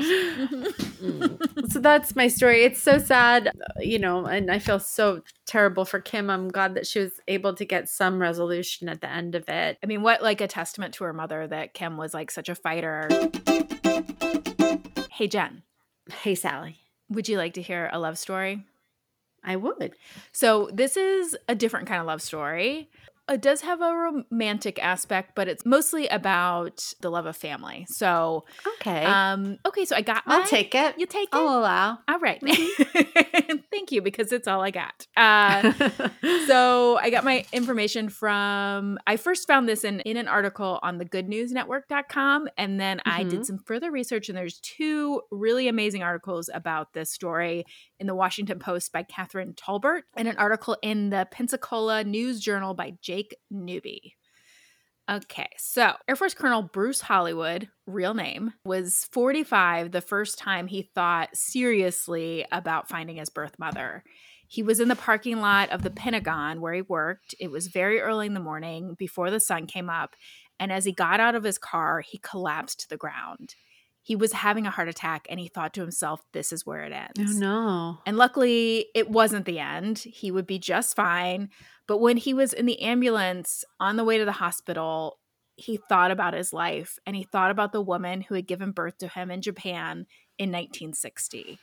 So that's my story. It's so sad, you know, and I feel so terrible for Kim. I'm glad that she was able to get some resolution at the end of it. I mean, what like a testament to her mother that Kim was like such a fighter. Hey, Jen, Hey, Sally. would you like to hear a love story? I would. So, this is a different kind of love story. It does have a romantic aspect, but it's mostly about the love of family. So, Okay. um, okay, so I got my, I'll take it. You take it. I'll allow. All right. Thank you, because it's all I got. Uh, so I got my information from I first found this in in an article on the goodnewsnetwork.com and then I Mhm. did some further research and there's two really amazing articles about this story in the Washington Post by Catherine Talbert and an article in the Pensacola News Journal by Jake Newby. Okay, so Air Force Colonel Bruce Hollywood, real name, was 45 the first time he thought seriously about finding his birth mother. He was in the parking lot of the Pentagon where he worked. It was very early in the morning before the sun came up. And as he got out of his car, he collapsed to the ground. He was having a heart attack and he thought to himself, this is where it oh, ends. oh, no. And luckily, it wasn't the end. He would be just fine. But when he was in the ambulance on the way to the hospital, he thought about his life and he thought about the woman who had given birth to him in Japan in 1960.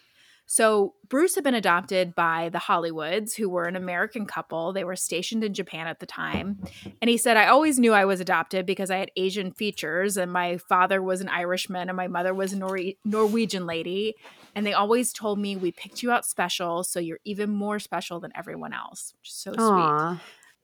So, Bruce had been adopted by the Hollywoods, who were an American couple. They were stationed in Japan at the time. And he said, I always knew I was adopted because I had Asian features, and my father was an Irishman, and my mother was a Nor- Norwegian lady. And they always told me, We picked you out special, so you're even more special than everyone else, which is so sweet Aw.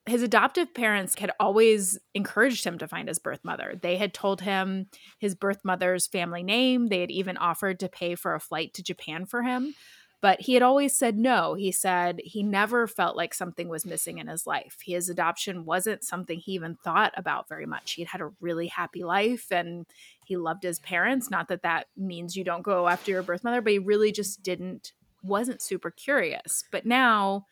His adoptive parents had always encouraged him to find his birth mother. They had told him his birth mother's family name. They had even offered to pay for a flight to Japan for him. But he had always said no. He said he never felt like something was missing in his life. His adoption wasn't something he even thought about very much. He'd had a really happy life and he loved his parents. Not that that means you don't go after your birth mother, but he really just didn't, wasn't super curious. But now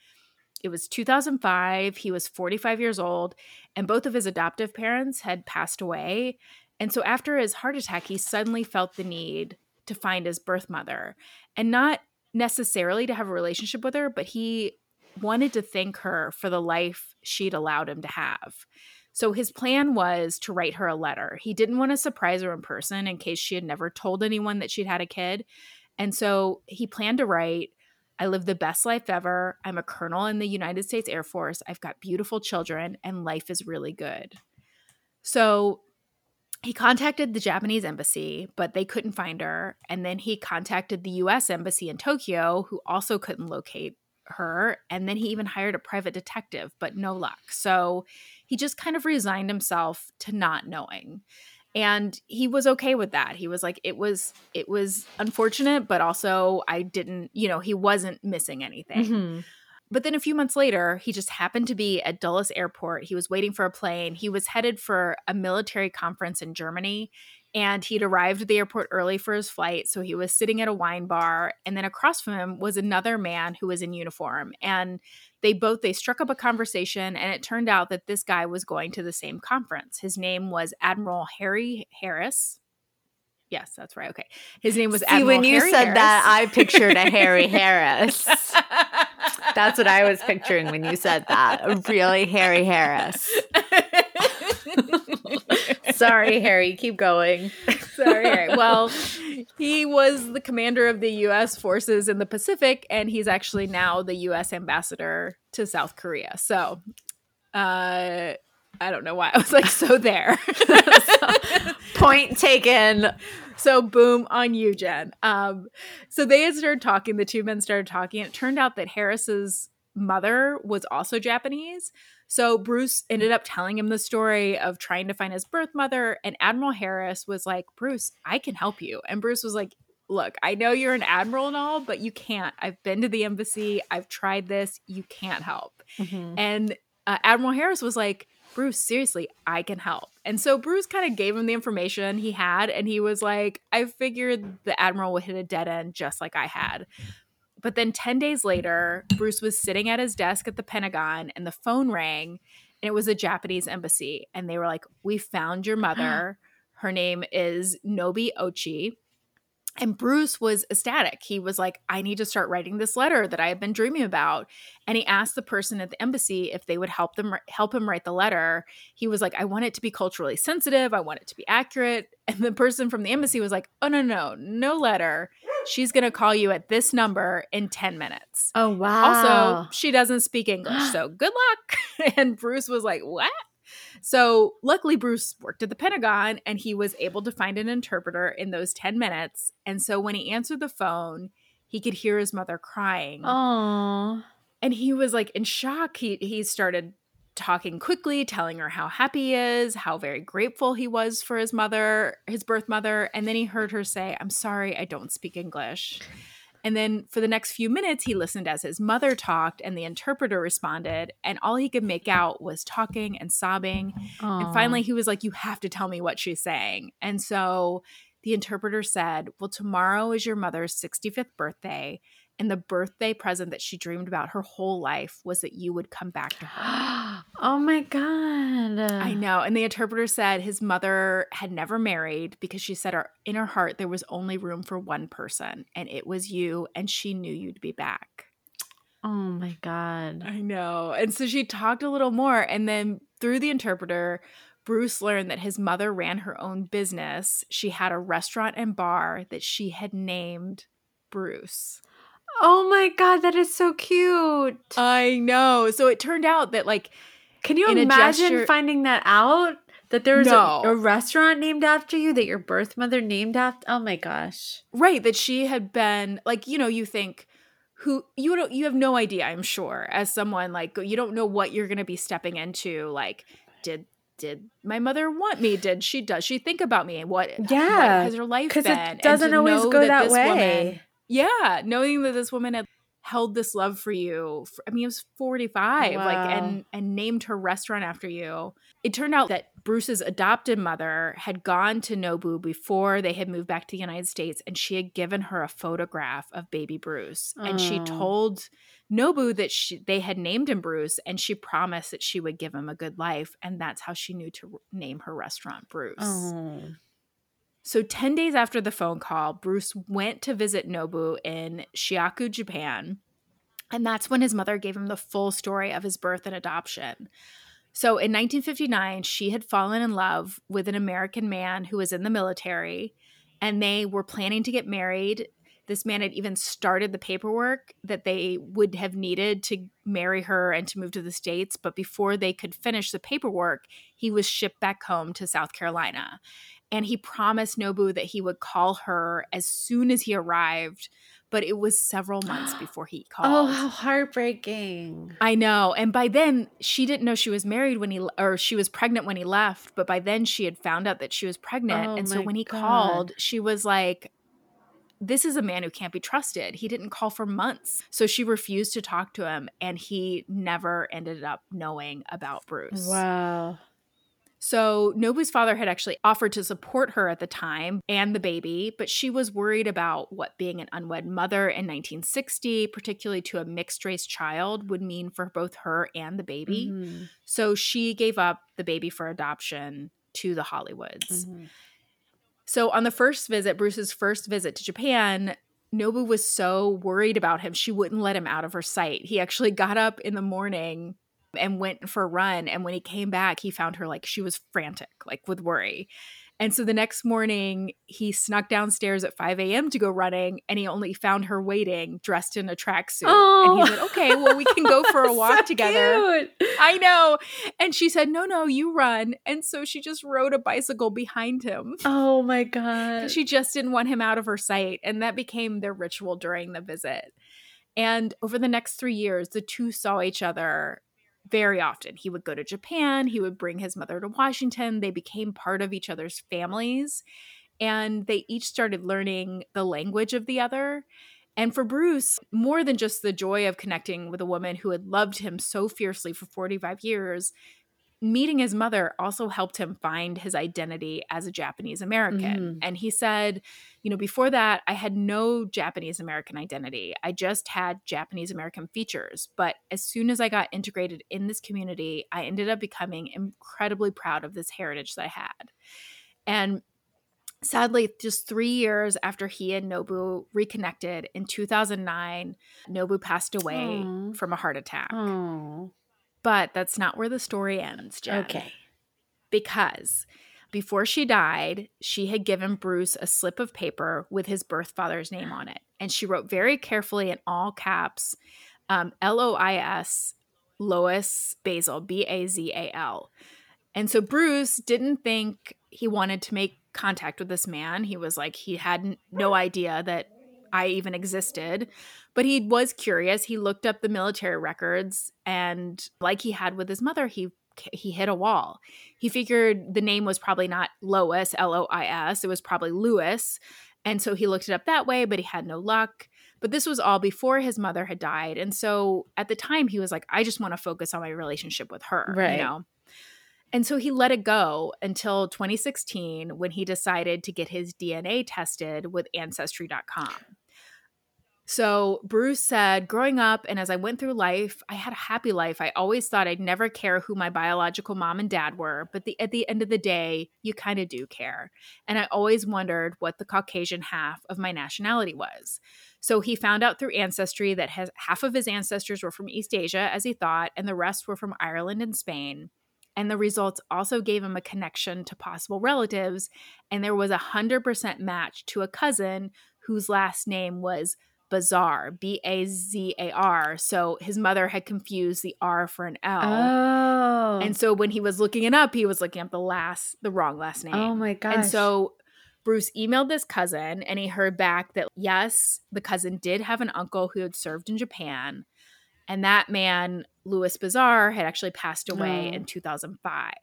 it was 2005. He was 45 years old, and both of his adoptive parents had passed away. And so after his heart attack, he suddenly felt the need to find his birth mother and not necessarily to have a relationship with her, but he wanted to thank her for the life she'd allowed him to have. So his plan was to write her a letter. He didn't want to surprise her in person in case she had never told anyone that she'd had a kid. And so he planned to write, I live the best life ever. I'm a colonel in the United States Air Force. I've got beautiful children, and life is really good. So he contacted the Japanese embassy, but they couldn't find her. And then he contacted the US embassy in Tokyo, who also couldn't locate her. And then he even hired a private detective, but no luck. So he just kind of resigned himself to not knowing. And he was okay with that. He was like, it was, it was unfortunate, but also I didn't, you know, he wasn't missing anything. Mhm. But then a few months later, he just happened to be at Dulles Airport. He was waiting for a plane. He was headed for a military conference in Germany. And he'd arrived at the airport early for his flight. So he was sitting at a wine bar. And then across from him was another man who was in uniform. And they both they struck up a conversation and it turned out that this guy was going to the same conference. His name was Admiral Harry Harris. Yes, that's right. Okay. His name was See, Admiral when you Harry said that, I Harris. pictured a Harry Harris. That's what I was picturing when you said that. A really Harry Harris. Sorry, Harry. Keep going. Sorry. Harry. Well, he was the commander of the U.S. forces in the Pacific, and he's actually now the U.S. ambassador to South Korea. So, uh, I don't know why I was like so there. Point taken. so boom on you, Jen. Um, so they had started talking. The two men started talking. It turned out that Harris's mother was also Japanese. So Bruce ended up telling him the story of trying to find his birth mother, and Admiral Harris was like, "Bruce, I can help you." And Bruce was like, "Look, I know you're an admiral and all, but you can't. I've been to the embassy. I've tried this. You can't help." And uh, Admiral Harris was like, Bruce, seriously, I can help. And so Bruce kind of gave him the information he had, and he was like, I figured the Admiral would hit a dead end just like I had. But then 10 days later, Bruce was sitting at his desk at the Pentagon, and the phone rang, and it was a Japanese embassy. And they were like, We found your mother. Her name is Nobu Ochi. And Bruce was ecstatic. He was like, I need to start writing this letter that I have been dreaming about. And he asked the person at the embassy if they would help them help him write the letter. He was like, I want it to be culturally sensitive. I want it to be accurate. And the person from the embassy was like, Oh no, no, no letter. She's gonna call you at this number in 10 minutes. Oh, wow. Also, she doesn't speak English, so good luck. and Bruce was like, What? So, luckily, Bruce worked at the Pentagon and he was able to find an interpreter in those 10 minutes. And so, when he answered the phone, he could hear his mother crying. Oh. And he was like in shock. He, he started talking quickly, telling her how happy he is, how very grateful he was for his mother, his birth mother. And then he heard her say, I'm sorry, I don't speak English. And then for the next few minutes, he listened as his mother talked and the interpreter responded. And all he could make out was talking and sobbing. And finally, he was like, You have to tell me what she's saying. And so the interpreter said, Well, tomorrow is your mother's 65th birthday. And the birthday present that she dreamed about her whole life was that you would come back to her. oh my god. I know. And the interpreter said his mother had never married because she said her, in her heart there was only room for one person, and it was you, and she knew you'd be back. Oh my god. I know. And so she talked a little more. And then through the interpreter, Bruce learned that his mother ran her own business. She had a restaurant and bar that she had named Bruce. Oh my god, that is so cute. I know. So it turned out that, like, Can you imagine gesture- finding that out? That there was No. a, a restaurant named after you, that your birth mother named after. Oh my gosh. right, that she had been, like, you know, you think, who you don't you have no idea i'm sure as someone like you don't know what you're going to be stepping into like did did my mother want me did she does she think about me what Yeah, what has her life Because been it doesn't always go that, this way. woman- Yeah, knowing that this woman had held this love for you. For, I mean, it was 45, like and and named her restaurant after you. It turned out that Bruce's adopted mother had gone to Nobu before they had moved back to the United States and she had given her a photograph of baby Bruce and she Oh. told Nobu that she, they had named him Bruce and she promised that she would give him a good life and that's how she knew to name her restaurant Bruce. Oh. So 10 days after the phone call, Bruce went to visit Nobu in Shiaku, Japan. And that's when his mother gave him the full story of his birth and adoption. So in 1959, she had fallen in love with an American man who was in the military, and they were planning to get married. This man had even started the paperwork that they would have needed to marry her and to move to the States. But before they could finish the paperwork, he was shipped back home to South Carolina. And he promised Nobu that he would call her as soon as he arrived, but it was several months before he called. Oh, how heartbreaking. I know. And by then, she didn't know she was married when he, or she was pregnant when he left. But by then, she had found out that she was pregnant. Oh and so when he God. called, she was like, this is a man who can't be trusted. He didn't call for months. So she refused to talk to him. And he never ended up knowing about Bruce. Wow. So Nobu's father had actually offered to support her at the time and the baby, but she was worried about what being an unwed mother in 1960, particularly to a mixed race child, would mean for both her and the baby. Mhm. So she gave up the baby for adoption to the Hollywoods. Mhm. So on the first visit, Bruce's first visit to Japan, Nobu was so worried about him, she wouldn't let him out of her sight. He actually got up in the morning and went for a run. And when he came back, he found her like she was frantic, like with worry. And so the next morning, he snuck downstairs at 5 a.m. to go running, and he only found her waiting, dressed in a tracksuit. And Oh. he said, oh. "Okay, well, we can go for a walk So together." cute. I know. And she said, No, no, you run. And so she just rode a bicycle behind him. Oh my god! She just didn't want him out of her sight. And that became their ritual during the visit. And over the next three years, the two saw each other very often. He would go to Japan, he would bring his mother to Washington. They became part of each other's families. And they each started learning the language of the other. And for Bruce, more than just the joy of connecting with a woman who had loved him so fiercely for 45 years, meeting his mother also helped him find his identity as a Japanese American. Mhm. And he said, you know, before that, I had no Japanese American identity. I just had Japanese American features. But as soon as I got integrated in this community, I ended up becoming incredibly proud of this heritage that I had. And sadly, just three years after he and Nobu reconnected in 2009, Nobu passed away Aw. from a heart attack. Oh. But that's not where the story ends, Jen. Okay. Because before she died, she had given Bruce a slip of paper with his birth father's name on it. And she wrote very carefully in all caps um, L O I S, Lois Basil, B A Z A L. And so Bruce didn't think he wanted to make contact with this man. He was like, he had no idea that I even existed, but he was curious. He looked up the military records, and like he had with his mother, he he hit a wall. He figured the name was probably not Lois, L O I S. It was probably Lewis, and so he looked it up that way, but he had no luck. But this was all before his mother had died, and so at the time he was like, I just want to focus on my relationship with her, Right. you know. And so he let it go until 2016 when he decided to get his DNA tested with Ancestry.com. So Bruce said, growing up and as I went through life, I had a happy life. I always thought I'd never care who my biological mom and dad were, but the, at the end of the day, you kind of do care. And I always wondered what the Caucasian half of my nationality was. So he found out through Ancestry that has, half of his ancestors were from East Asia, as he thought, and the rest were from Ireland and Spain. And the results also gave him a connection to possible relatives. And there was a 100% match to a cousin whose last name was Bazar, B A Z A R. So his mother had confused the R for an L. Oh. And so when he was looking it up, he was looking up the last, the wrong last oh name. oh my gosh. And so Bruce emailed this cousin and he heard back that yes, the cousin did have an uncle who had served in Japan. And that man, Louis Bazar, had actually passed away Oh. in 2005.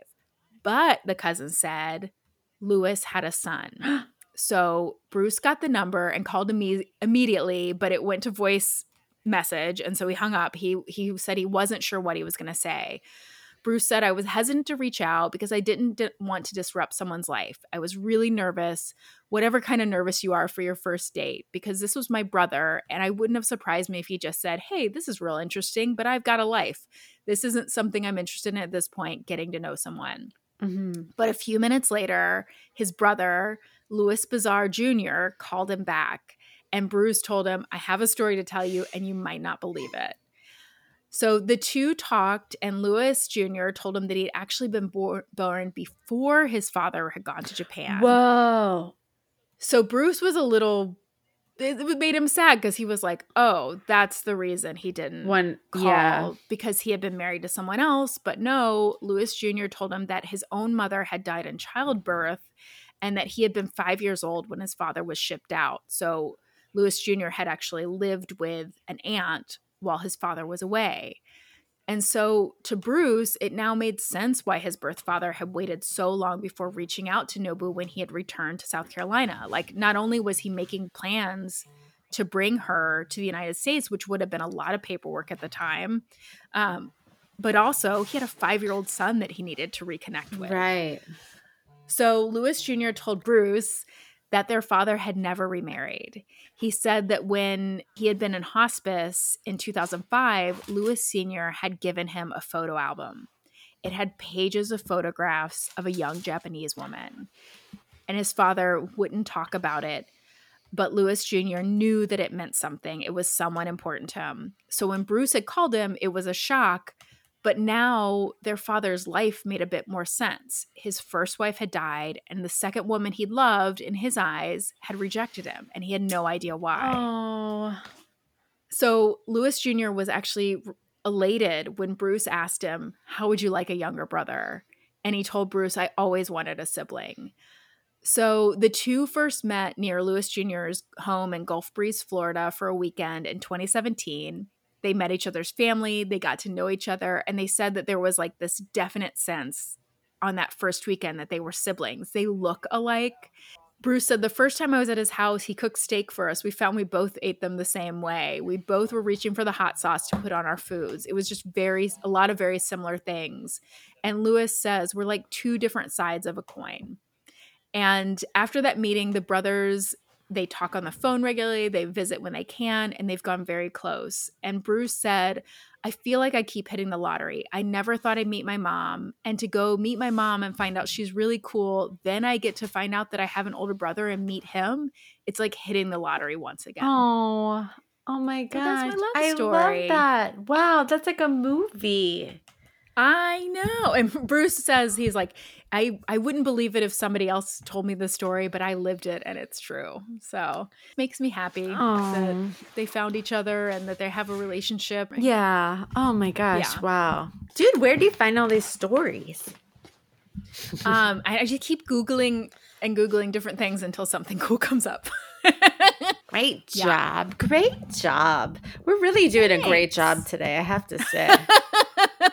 But the cousin said Louis had a son. So Bruce got the number and called imme- immediately, but it went to voice message and so he hung up. He he said he wasn't sure what he was going to say. Bruce said I was hesitant to reach out because I didn't di- want to disrupt someone's life. I was really nervous, whatever kind of nervous you are for your first date, because this was my brother and I wouldn't have surprised me if he just said, "Hey, this is real interesting, but I've got a life. This isn't something I'm interested in at this point, getting to know someone." Mhm. But a few minutes later, his brother, Louis Bazar Jr., called him back. And Bruce told him, I have a story to tell you, and you might not believe it. So the two talked, and Louis Jr. told him that he'd actually been bor- born before his father had gone to Japan. Whoa. So Bruce was a little, it it made him sad because he was like, oh, that's the reason he didn't One call yeah. because he had been married to someone else. But no, Lewis Jr. told him that his own mother had died in childbirth and that he had been five years old when his father was shipped out. So Lewis Jr. had actually lived with an aunt while his father was away. And so to Bruce, it now made sense why his birth father had waited so long before reaching out to Nobu when he had returned to South Carolina. Like, not only was he making plans to bring her to the United States, which would have been a lot of paperwork at the time, um, but also he had a five year old son that he needed to reconnect with. Right. So Lewis Jr. told Bruce that their father had never remarried. He said that when he had been in hospice in 2005, Lewis Sr. had given him a photo album. It had pages of photographs of a young Japanese woman. And his father wouldn't talk about it, but Lewis Jr. knew that it meant something. It was someone important to him. So when Bruce had called him, it was a shock, but now their father's life made a bit more sense. His first wife had died, and the second woman he loved, in his eyes, had rejected him, and he had no idea why. Oh. So Lewis Jr. was actually elated when Bruce asked him, How would you like a younger brother? And he told Bruce, I always wanted a sibling. So the two first met near Lewis Jr.'s home in Gulf Breeze, Florida for a weekend in 2017. They met each other's family, they got to know each other, and they said that there was like this definite sense on that first weekend that they were siblings. They look alike. Bruce said the first time I was at his house, he cooked steak for us. We found we both ate them the same way. We both were reaching for the hot sauce to put on our foods. It was just very, a lot of very similar things. And Lewis says we're like two different sides of a coin. And after that meeting, the brothers they talk on the phone regularly, they visit when they can, and they've gone very close. And Bruce said, I feel like I keep hitting the lottery. I never thought I'd meet my mom. And to go meet my mom and find out she's really cool, then I get to find out that I have an older brother and meet him. It's like hitting the lottery once again. Oh. Oh my So that's my god. love I love that. Wow, that's like a movie. I know. And Bruce says he's like, I, I wouldn't believe it if somebody else told me the story, but I lived it and it's true. So makes me happy that Oh. they found each other and that they have a relationship. Yeah. Oh my gosh. Yeah. Wow. Dude, where do you find all these stories? Um, I, I just keep Googling and Googling different things until something cool comes up. Great Yeah. job. Great job. We're really doing a great job today, I have to say.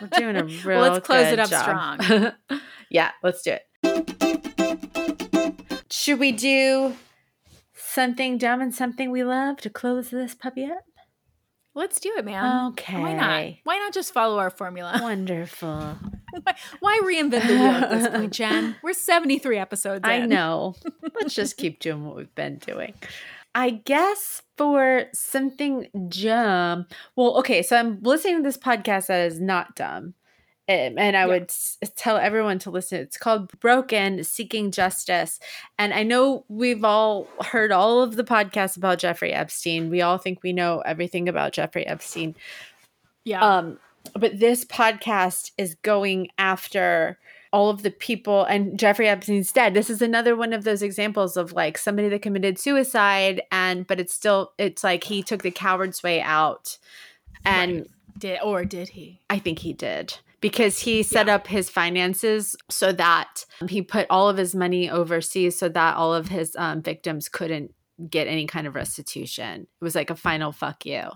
We're doing a real let's close it up job. strong. yeah, let's do it. Should we do something dumb and something we love to close this puppy up? Let's do it, man. Okay. Why not? Why not just follow our formula? Wonderful. Why, why reinvent the wheel at this point, Jen? We're 73 episodes I know. Let's just keep doing what we've been doing. I guess for something dumb. Well, okay, so I'm listening to this podcast that is not dumb. Um, and I Yeah. would s- tell everyone to listen. It's called Broken Seeking Justice. And I know we've all heard all of the podcasts about Jeffrey Epstein. We all think we know everything about Jeffrey Epstein. Yeah. Um, but this podcast is going after all of the people and Jeffrey Epstein's dead. This is another one of those examples of like somebody that committed suicide and but it's still it's like he took the coward's way out. And did or did he? I think he did because he set up his finances so that he put all of his money overseas so that all of his um, victims couldn't get any kind of restitution. It was like a final fuck you.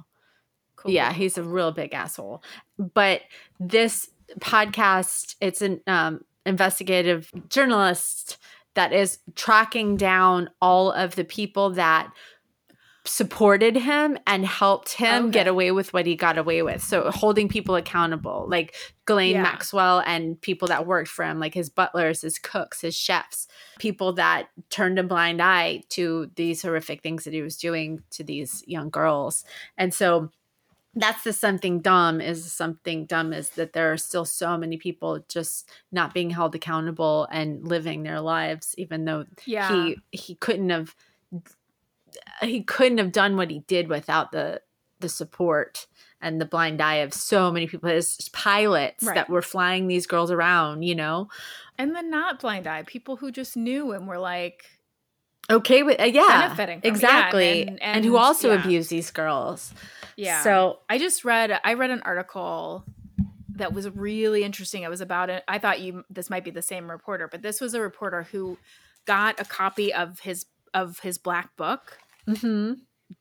Cool. Yeah, he's a real big asshole. But this podcast, it's an um, investigative journalist that is tracking down all of the people that supported him and helped him Okay. get away with what he got away with. So holding people accountable, like Ghislaine Yeah. Maxwell and people that worked for him, like his butlers, his cooks, his chefs, people that turned a blind eye to these horrific things that he was doing to these young girls. And so that's the something dumb is something dumb is that there are still so many people just not being held accountable and living their lives even though Yeah. he he couldn't have he couldn't have done what he did without the the support and the blind eye of so many people as pilots Right. that were flying these girls around you know and then not blind eye people who just knew and were like okay with uh, yeah Benefiting from it, yeah, exactly and- and, who also yeah. abuse these girls yeah so I just read I read an article that was really interesting. It was about it. I thought you this might be the same reporter, but this was a reporter who got a copy of his of his black book. mhm.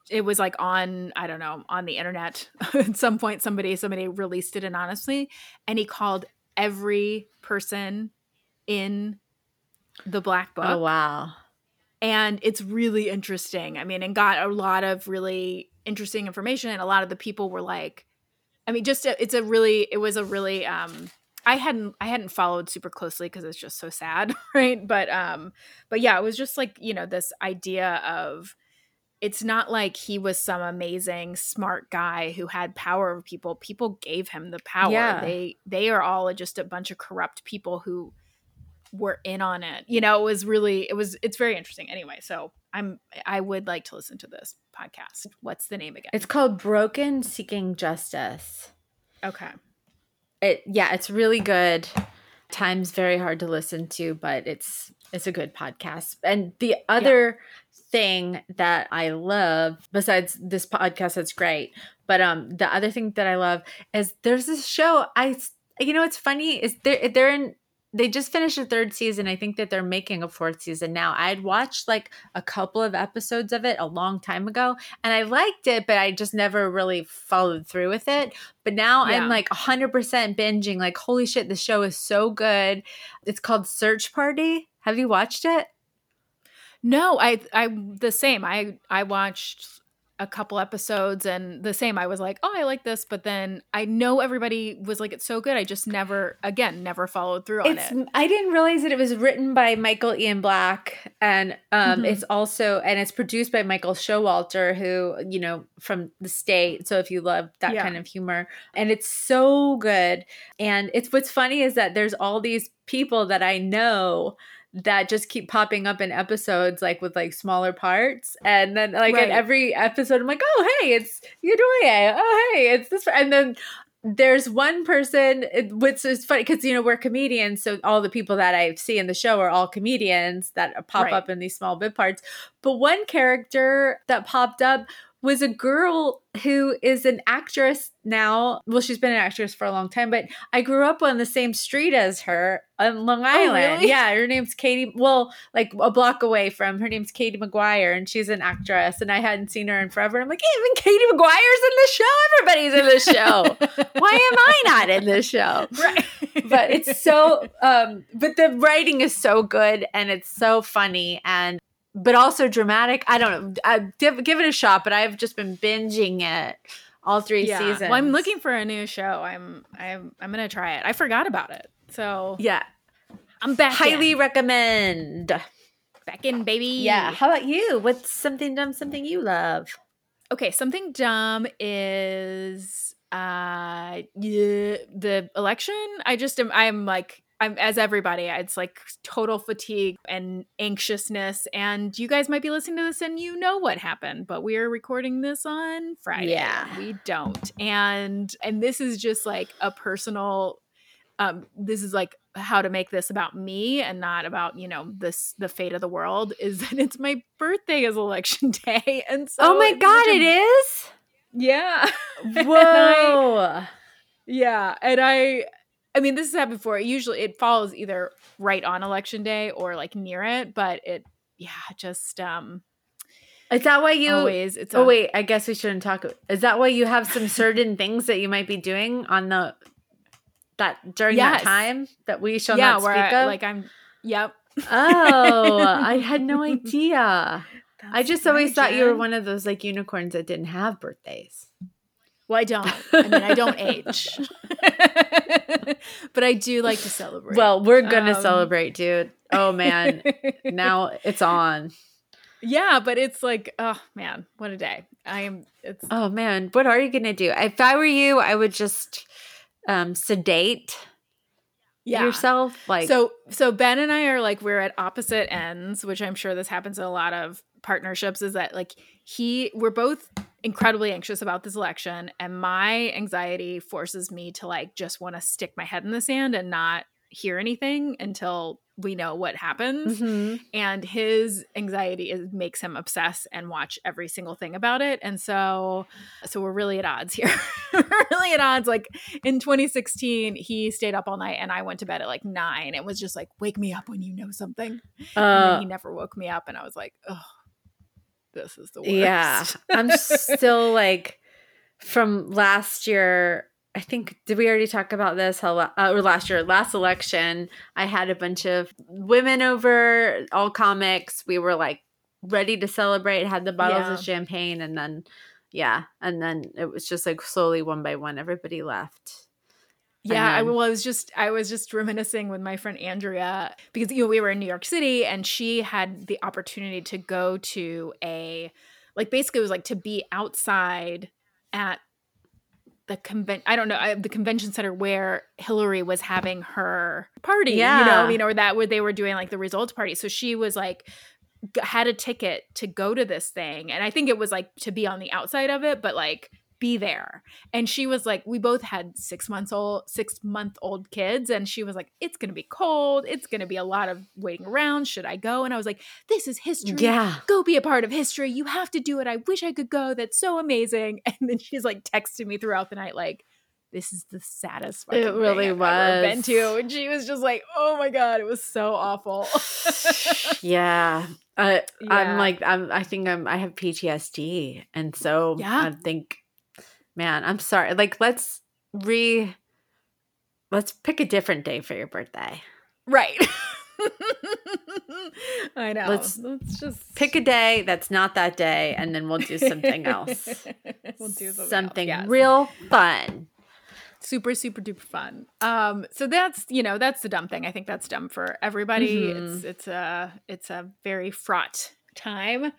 It was like on I don't know on the internet at some point. Somebody somebody released it anonymously, and he called every person in the black book oh wow and it's really interesting. I mean, and got a lot of really interesting information, and a lot of the people were like, I mean, just a, it's a really, it was a really, um, I hadn't, I hadn't followed super closely because it's just so sad, right? But, um, but yeah, it was just like you know this idea of. It's not like he was some amazing smart guy who had power over people. People gave him the power. Yeah. They they are all just a bunch of corrupt people who were in on it. You know, it was really it was it's very interesting. Anyway, so I'm I would like to listen to this podcast. What's the name again? it's called broken seeking justice okay. it yeah it's really good times very hard to listen to but it's it's a good podcast and the other thing that i love besides this podcast that's great but um the other thing that i love is there's this show i you know it's funny is they're they're in they just finished a third season. I think that they're making a fourth season now. I'd watched like a couple of episodes of it a long time ago and i liked it but i just never really followed through with it. But now Yeah. i'm like 100% binging like holy shit the show is so good. It's called search party. Have you watched it? No, I I the same. I I watched a couple episodes and the same. I was like, oh, I like this, but then I know everybody was like, it's so good. I just never, again, never followed through on it's it. i didn't realize that it was written by michael ian black and um Mhm. it's also and it's produced by michael showalter who you know from the state so if you love that Yeah. kind of humor and it's so good and it's what's funny is that there's all these people that i know that just keep popping up in episodes like with like smaller parts and then like Right. in every episode i'm like oh hey it's Yudoye. oh hey it's this and then there's one person which is funny because you know we're comedians so all the people that i see in the show are all comedians that pop Right. up in these small bit parts but one character that popped up was a girl who is an actress now well she's been an actress for a long time but i grew up on the same street as her on long island really? yeah her name's katie well like a block away from her name's katie mcguire and she's an actress and i hadn't seen her in forever i'm like even katie mcguire's in the show everybody's in the show why am I not in the show? right. But it's so um but the writing is so good and it's so funny and but also dramatic. I don't know. I give, give it a shot, but I've just been binging it all three yeah. seasons. Well, I'm looking for a new show. I'm I'm I'm gonna try it. I forgot about it. So Yeah. I'm back. Highly in. recommend. back in, baby. Yeah. How about you? What's something dumb, something you love? Okay, something dumb is uh yeah, the election. I just am I'm like I'm as everybody, it's like total fatigue and anxiousness. And you guys might be listening to this and you know what happened, but we are recording this on Friday. Yeah. We don't. And and this is just like a personal um this is like how to make this about me and not about you know this the fate of the world is that it's my birthday is election day and so oh my god, a- it is? yeah Whoa. yeah and i i mean this has happened before usually it falls either right on election day or like near it but it yeah just um Is that why you always it's Oh a- wait, I guess we shouldn't talk. Is that why you have some certain things that you might be doing on the that during Yes. that time that we shall yeah not speak I, of? like i'm yep Oh, I had no idea. I That's just always thought you were one of those like unicorns that didn't have birthdays. Well, I don't. I mean, I don't age, but I do like to celebrate. Well, we're gonna Um, celebrate, dude. Oh man, now it's on. yeah, but it's like, oh man, what a day! I am. It's Oh man, what are you gonna do? If I were you, I would just um sedate yeah. yourself. Like so so Ben and I are like we're at opposite ends, which I'm sure this happens in a lot of partnerships. Is that like he we're both incredibly anxious about this election, and my anxiety forces me to like just want to stick my head in the sand and not hear anything until we know what happens. Mhm. and his anxiety is makes him obsess and watch every single thing about it. And so so we're really at odds here. Really at odds. Like in 2016 he stayed up all night and i went to bed at like nine and was just like wake me up when you know something. And Uh, he never woke me up and i was like oh this is the worst yeah, I'm still like from last year. I think did we already talk about this? How uh, or last year, last election, I had a bunch of women over, all comics. We were like ready to celebrate. Had the bottles Yeah. of champagne, and then yeah, and then it was just like slowly one by one, everybody left. Yeah, I, well, I was just I was just reminiscing with my friend Andrea because you know we were in New York City and she had the opportunity to go to a like basically it was like to be outside at the convent I don't know I, the convention center where Hillary was having her party. yeah. you know, you know, or that where they were doing like the results party. So she was like g- had a ticket to go to this thing, and I think it was like to be on the outside of it, but like be there and she was like we both had six months old six month old kids and she was like it's gonna be cold it's gonna be a lot of waiting around should i go and i was like this is history Yeah, go be a part of history you have to do it i wish i could go that's so amazing and then she's like texting me throughout the night like this is the saddest It really I've ever been was. to and she was just like oh my god it was so awful yeah. Uh, Yeah. I'm like I'm. I think I'm. I have PTSD, and so Yeah. I think, man, I'm sorry. Like, let's re. Let's pick a different day for your birthday. right i know Let's let's just Pick a day that's not that day, and then we'll do something else. we'll do something, something else, yes. real fun. super super duper fun um so that's you know that's the dumb thing i think that's dumb for everybody Mhm. it's it's a it's a very fraught time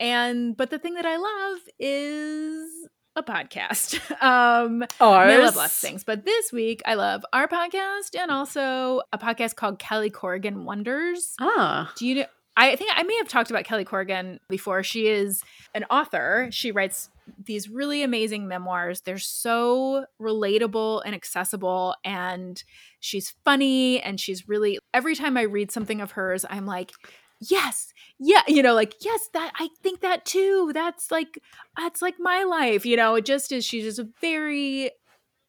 and but the thing that i love is a podcast um I, mean, I love lots of things but this week i love our podcast and also a podcast called kelly corrigan wonders Ah, do you know? I think I may have talked about Kelly Corrigan before. She is an author. She writes these really amazing memoirs. They're so relatable and accessible, and she's funny. And she's really, every time I read something of hers, I'm like, yes, yeah, you know, like, yes, that I think that too. That's like, that's like my life, you know, it just is. She's just a very,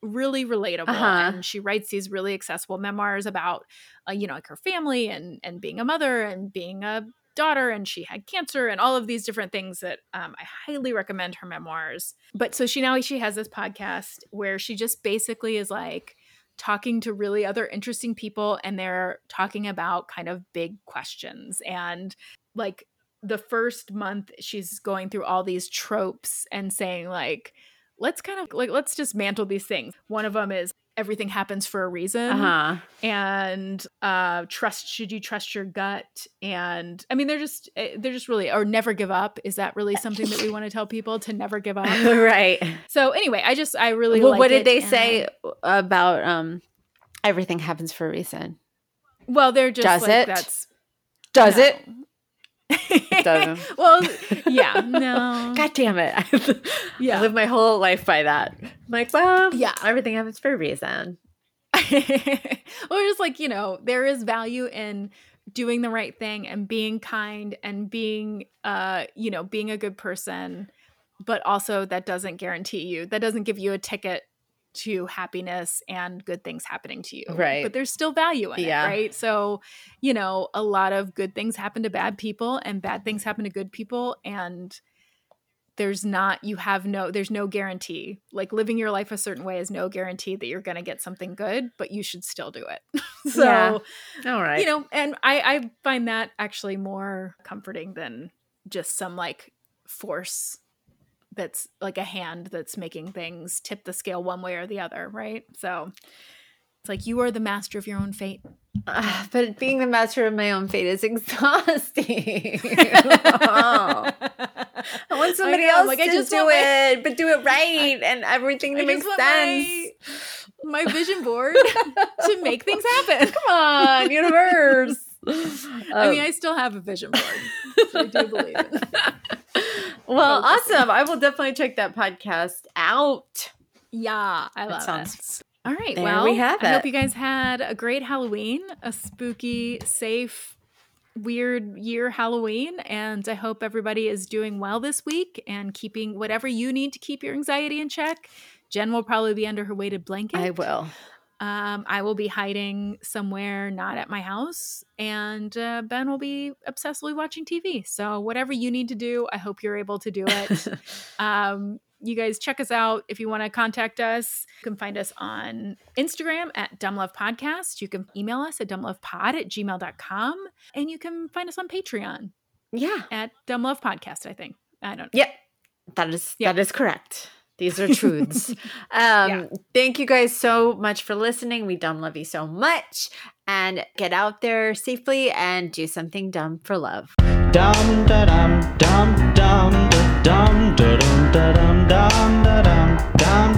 really relatable Uh-huh. and she writes these really accessible memoirs about uh, you know like her family and and being a mother and being a daughter and she had cancer and all of these different things that um, i highly recommend her memoirs but so she now she has this podcast where she just basically is like talking to really other interesting people and they're talking about kind of big questions. And like the first month she's going through all these tropes and saying like let's kind of like let's dismantle these things. One of them is everything happens for a reason uh huh. and uh trust should you trust your gut and i mean they're just eh, they're just really or never give up is that really something that we want to tell people to never give up right. so anyway i just i really well, what did they say about um? Everything happens for a reason. Well they're just Does like it? that's Does no. it? Doesn't. well yeah no God damn it. I yeah live my whole life by that. I'm like, well, Yeah. everything happens for a reason. or just like you know there is value in doing the right thing and being kind and being uh you know being a good person but also that doesn't guarantee you that doesn't give you a ticket to happiness and good things happening to you Right. but there's still value in Yeah. it right so you know a lot of good things happen to bad people and bad things happen to good people and there's not you have no there's no guarantee like living your life a certain way is no guarantee that you're going to get something good but you should still do it so Yeah. All right. you know and i i find that actually more comforting than just some like force that's like a hand that's making things tip the scale one way or the other right so it's like you are the master of your own fate Ah, but being the master of my own fate is exhausting. Oh. I want somebody know, else like, to I just do my- it, but do it right and everything I to make just want sense. my, my vision board to make things happen Come on, universe. I mean, I still have a vision board. So I do believe it. Well, awesome. I will definitely check that podcast out. Yeah, I That love sounds- it. All right, There well, we have I hope you guys had a great Halloween, a spooky, safe, weird year Halloween, and I hope everybody is doing well this week and keeping whatever you need to keep your anxiety in check. Jen will probably be under her weighted blanket. I will. Um, I will be hiding somewhere not at my house, and uh, Ben will be obsessively watching TV. So, whatever you need to do, I hope you're able to do it. um, you guys check us out if you want to contact us. You can find us on Instagram at Dumb Love Podcast. You can email us at dumblovepod at gmail.com. And you can find us on Patreon yeah. at Dumb Love Podcast, I think. I don't know. Yep. That is Yeah. that is correct. These are truths. um, Yeah. Thank you guys so much for listening. We dumb love you so much. And get out there safely and do something dumb for love. Dum da dum dum dum da dum da dum da dum dum da dum dum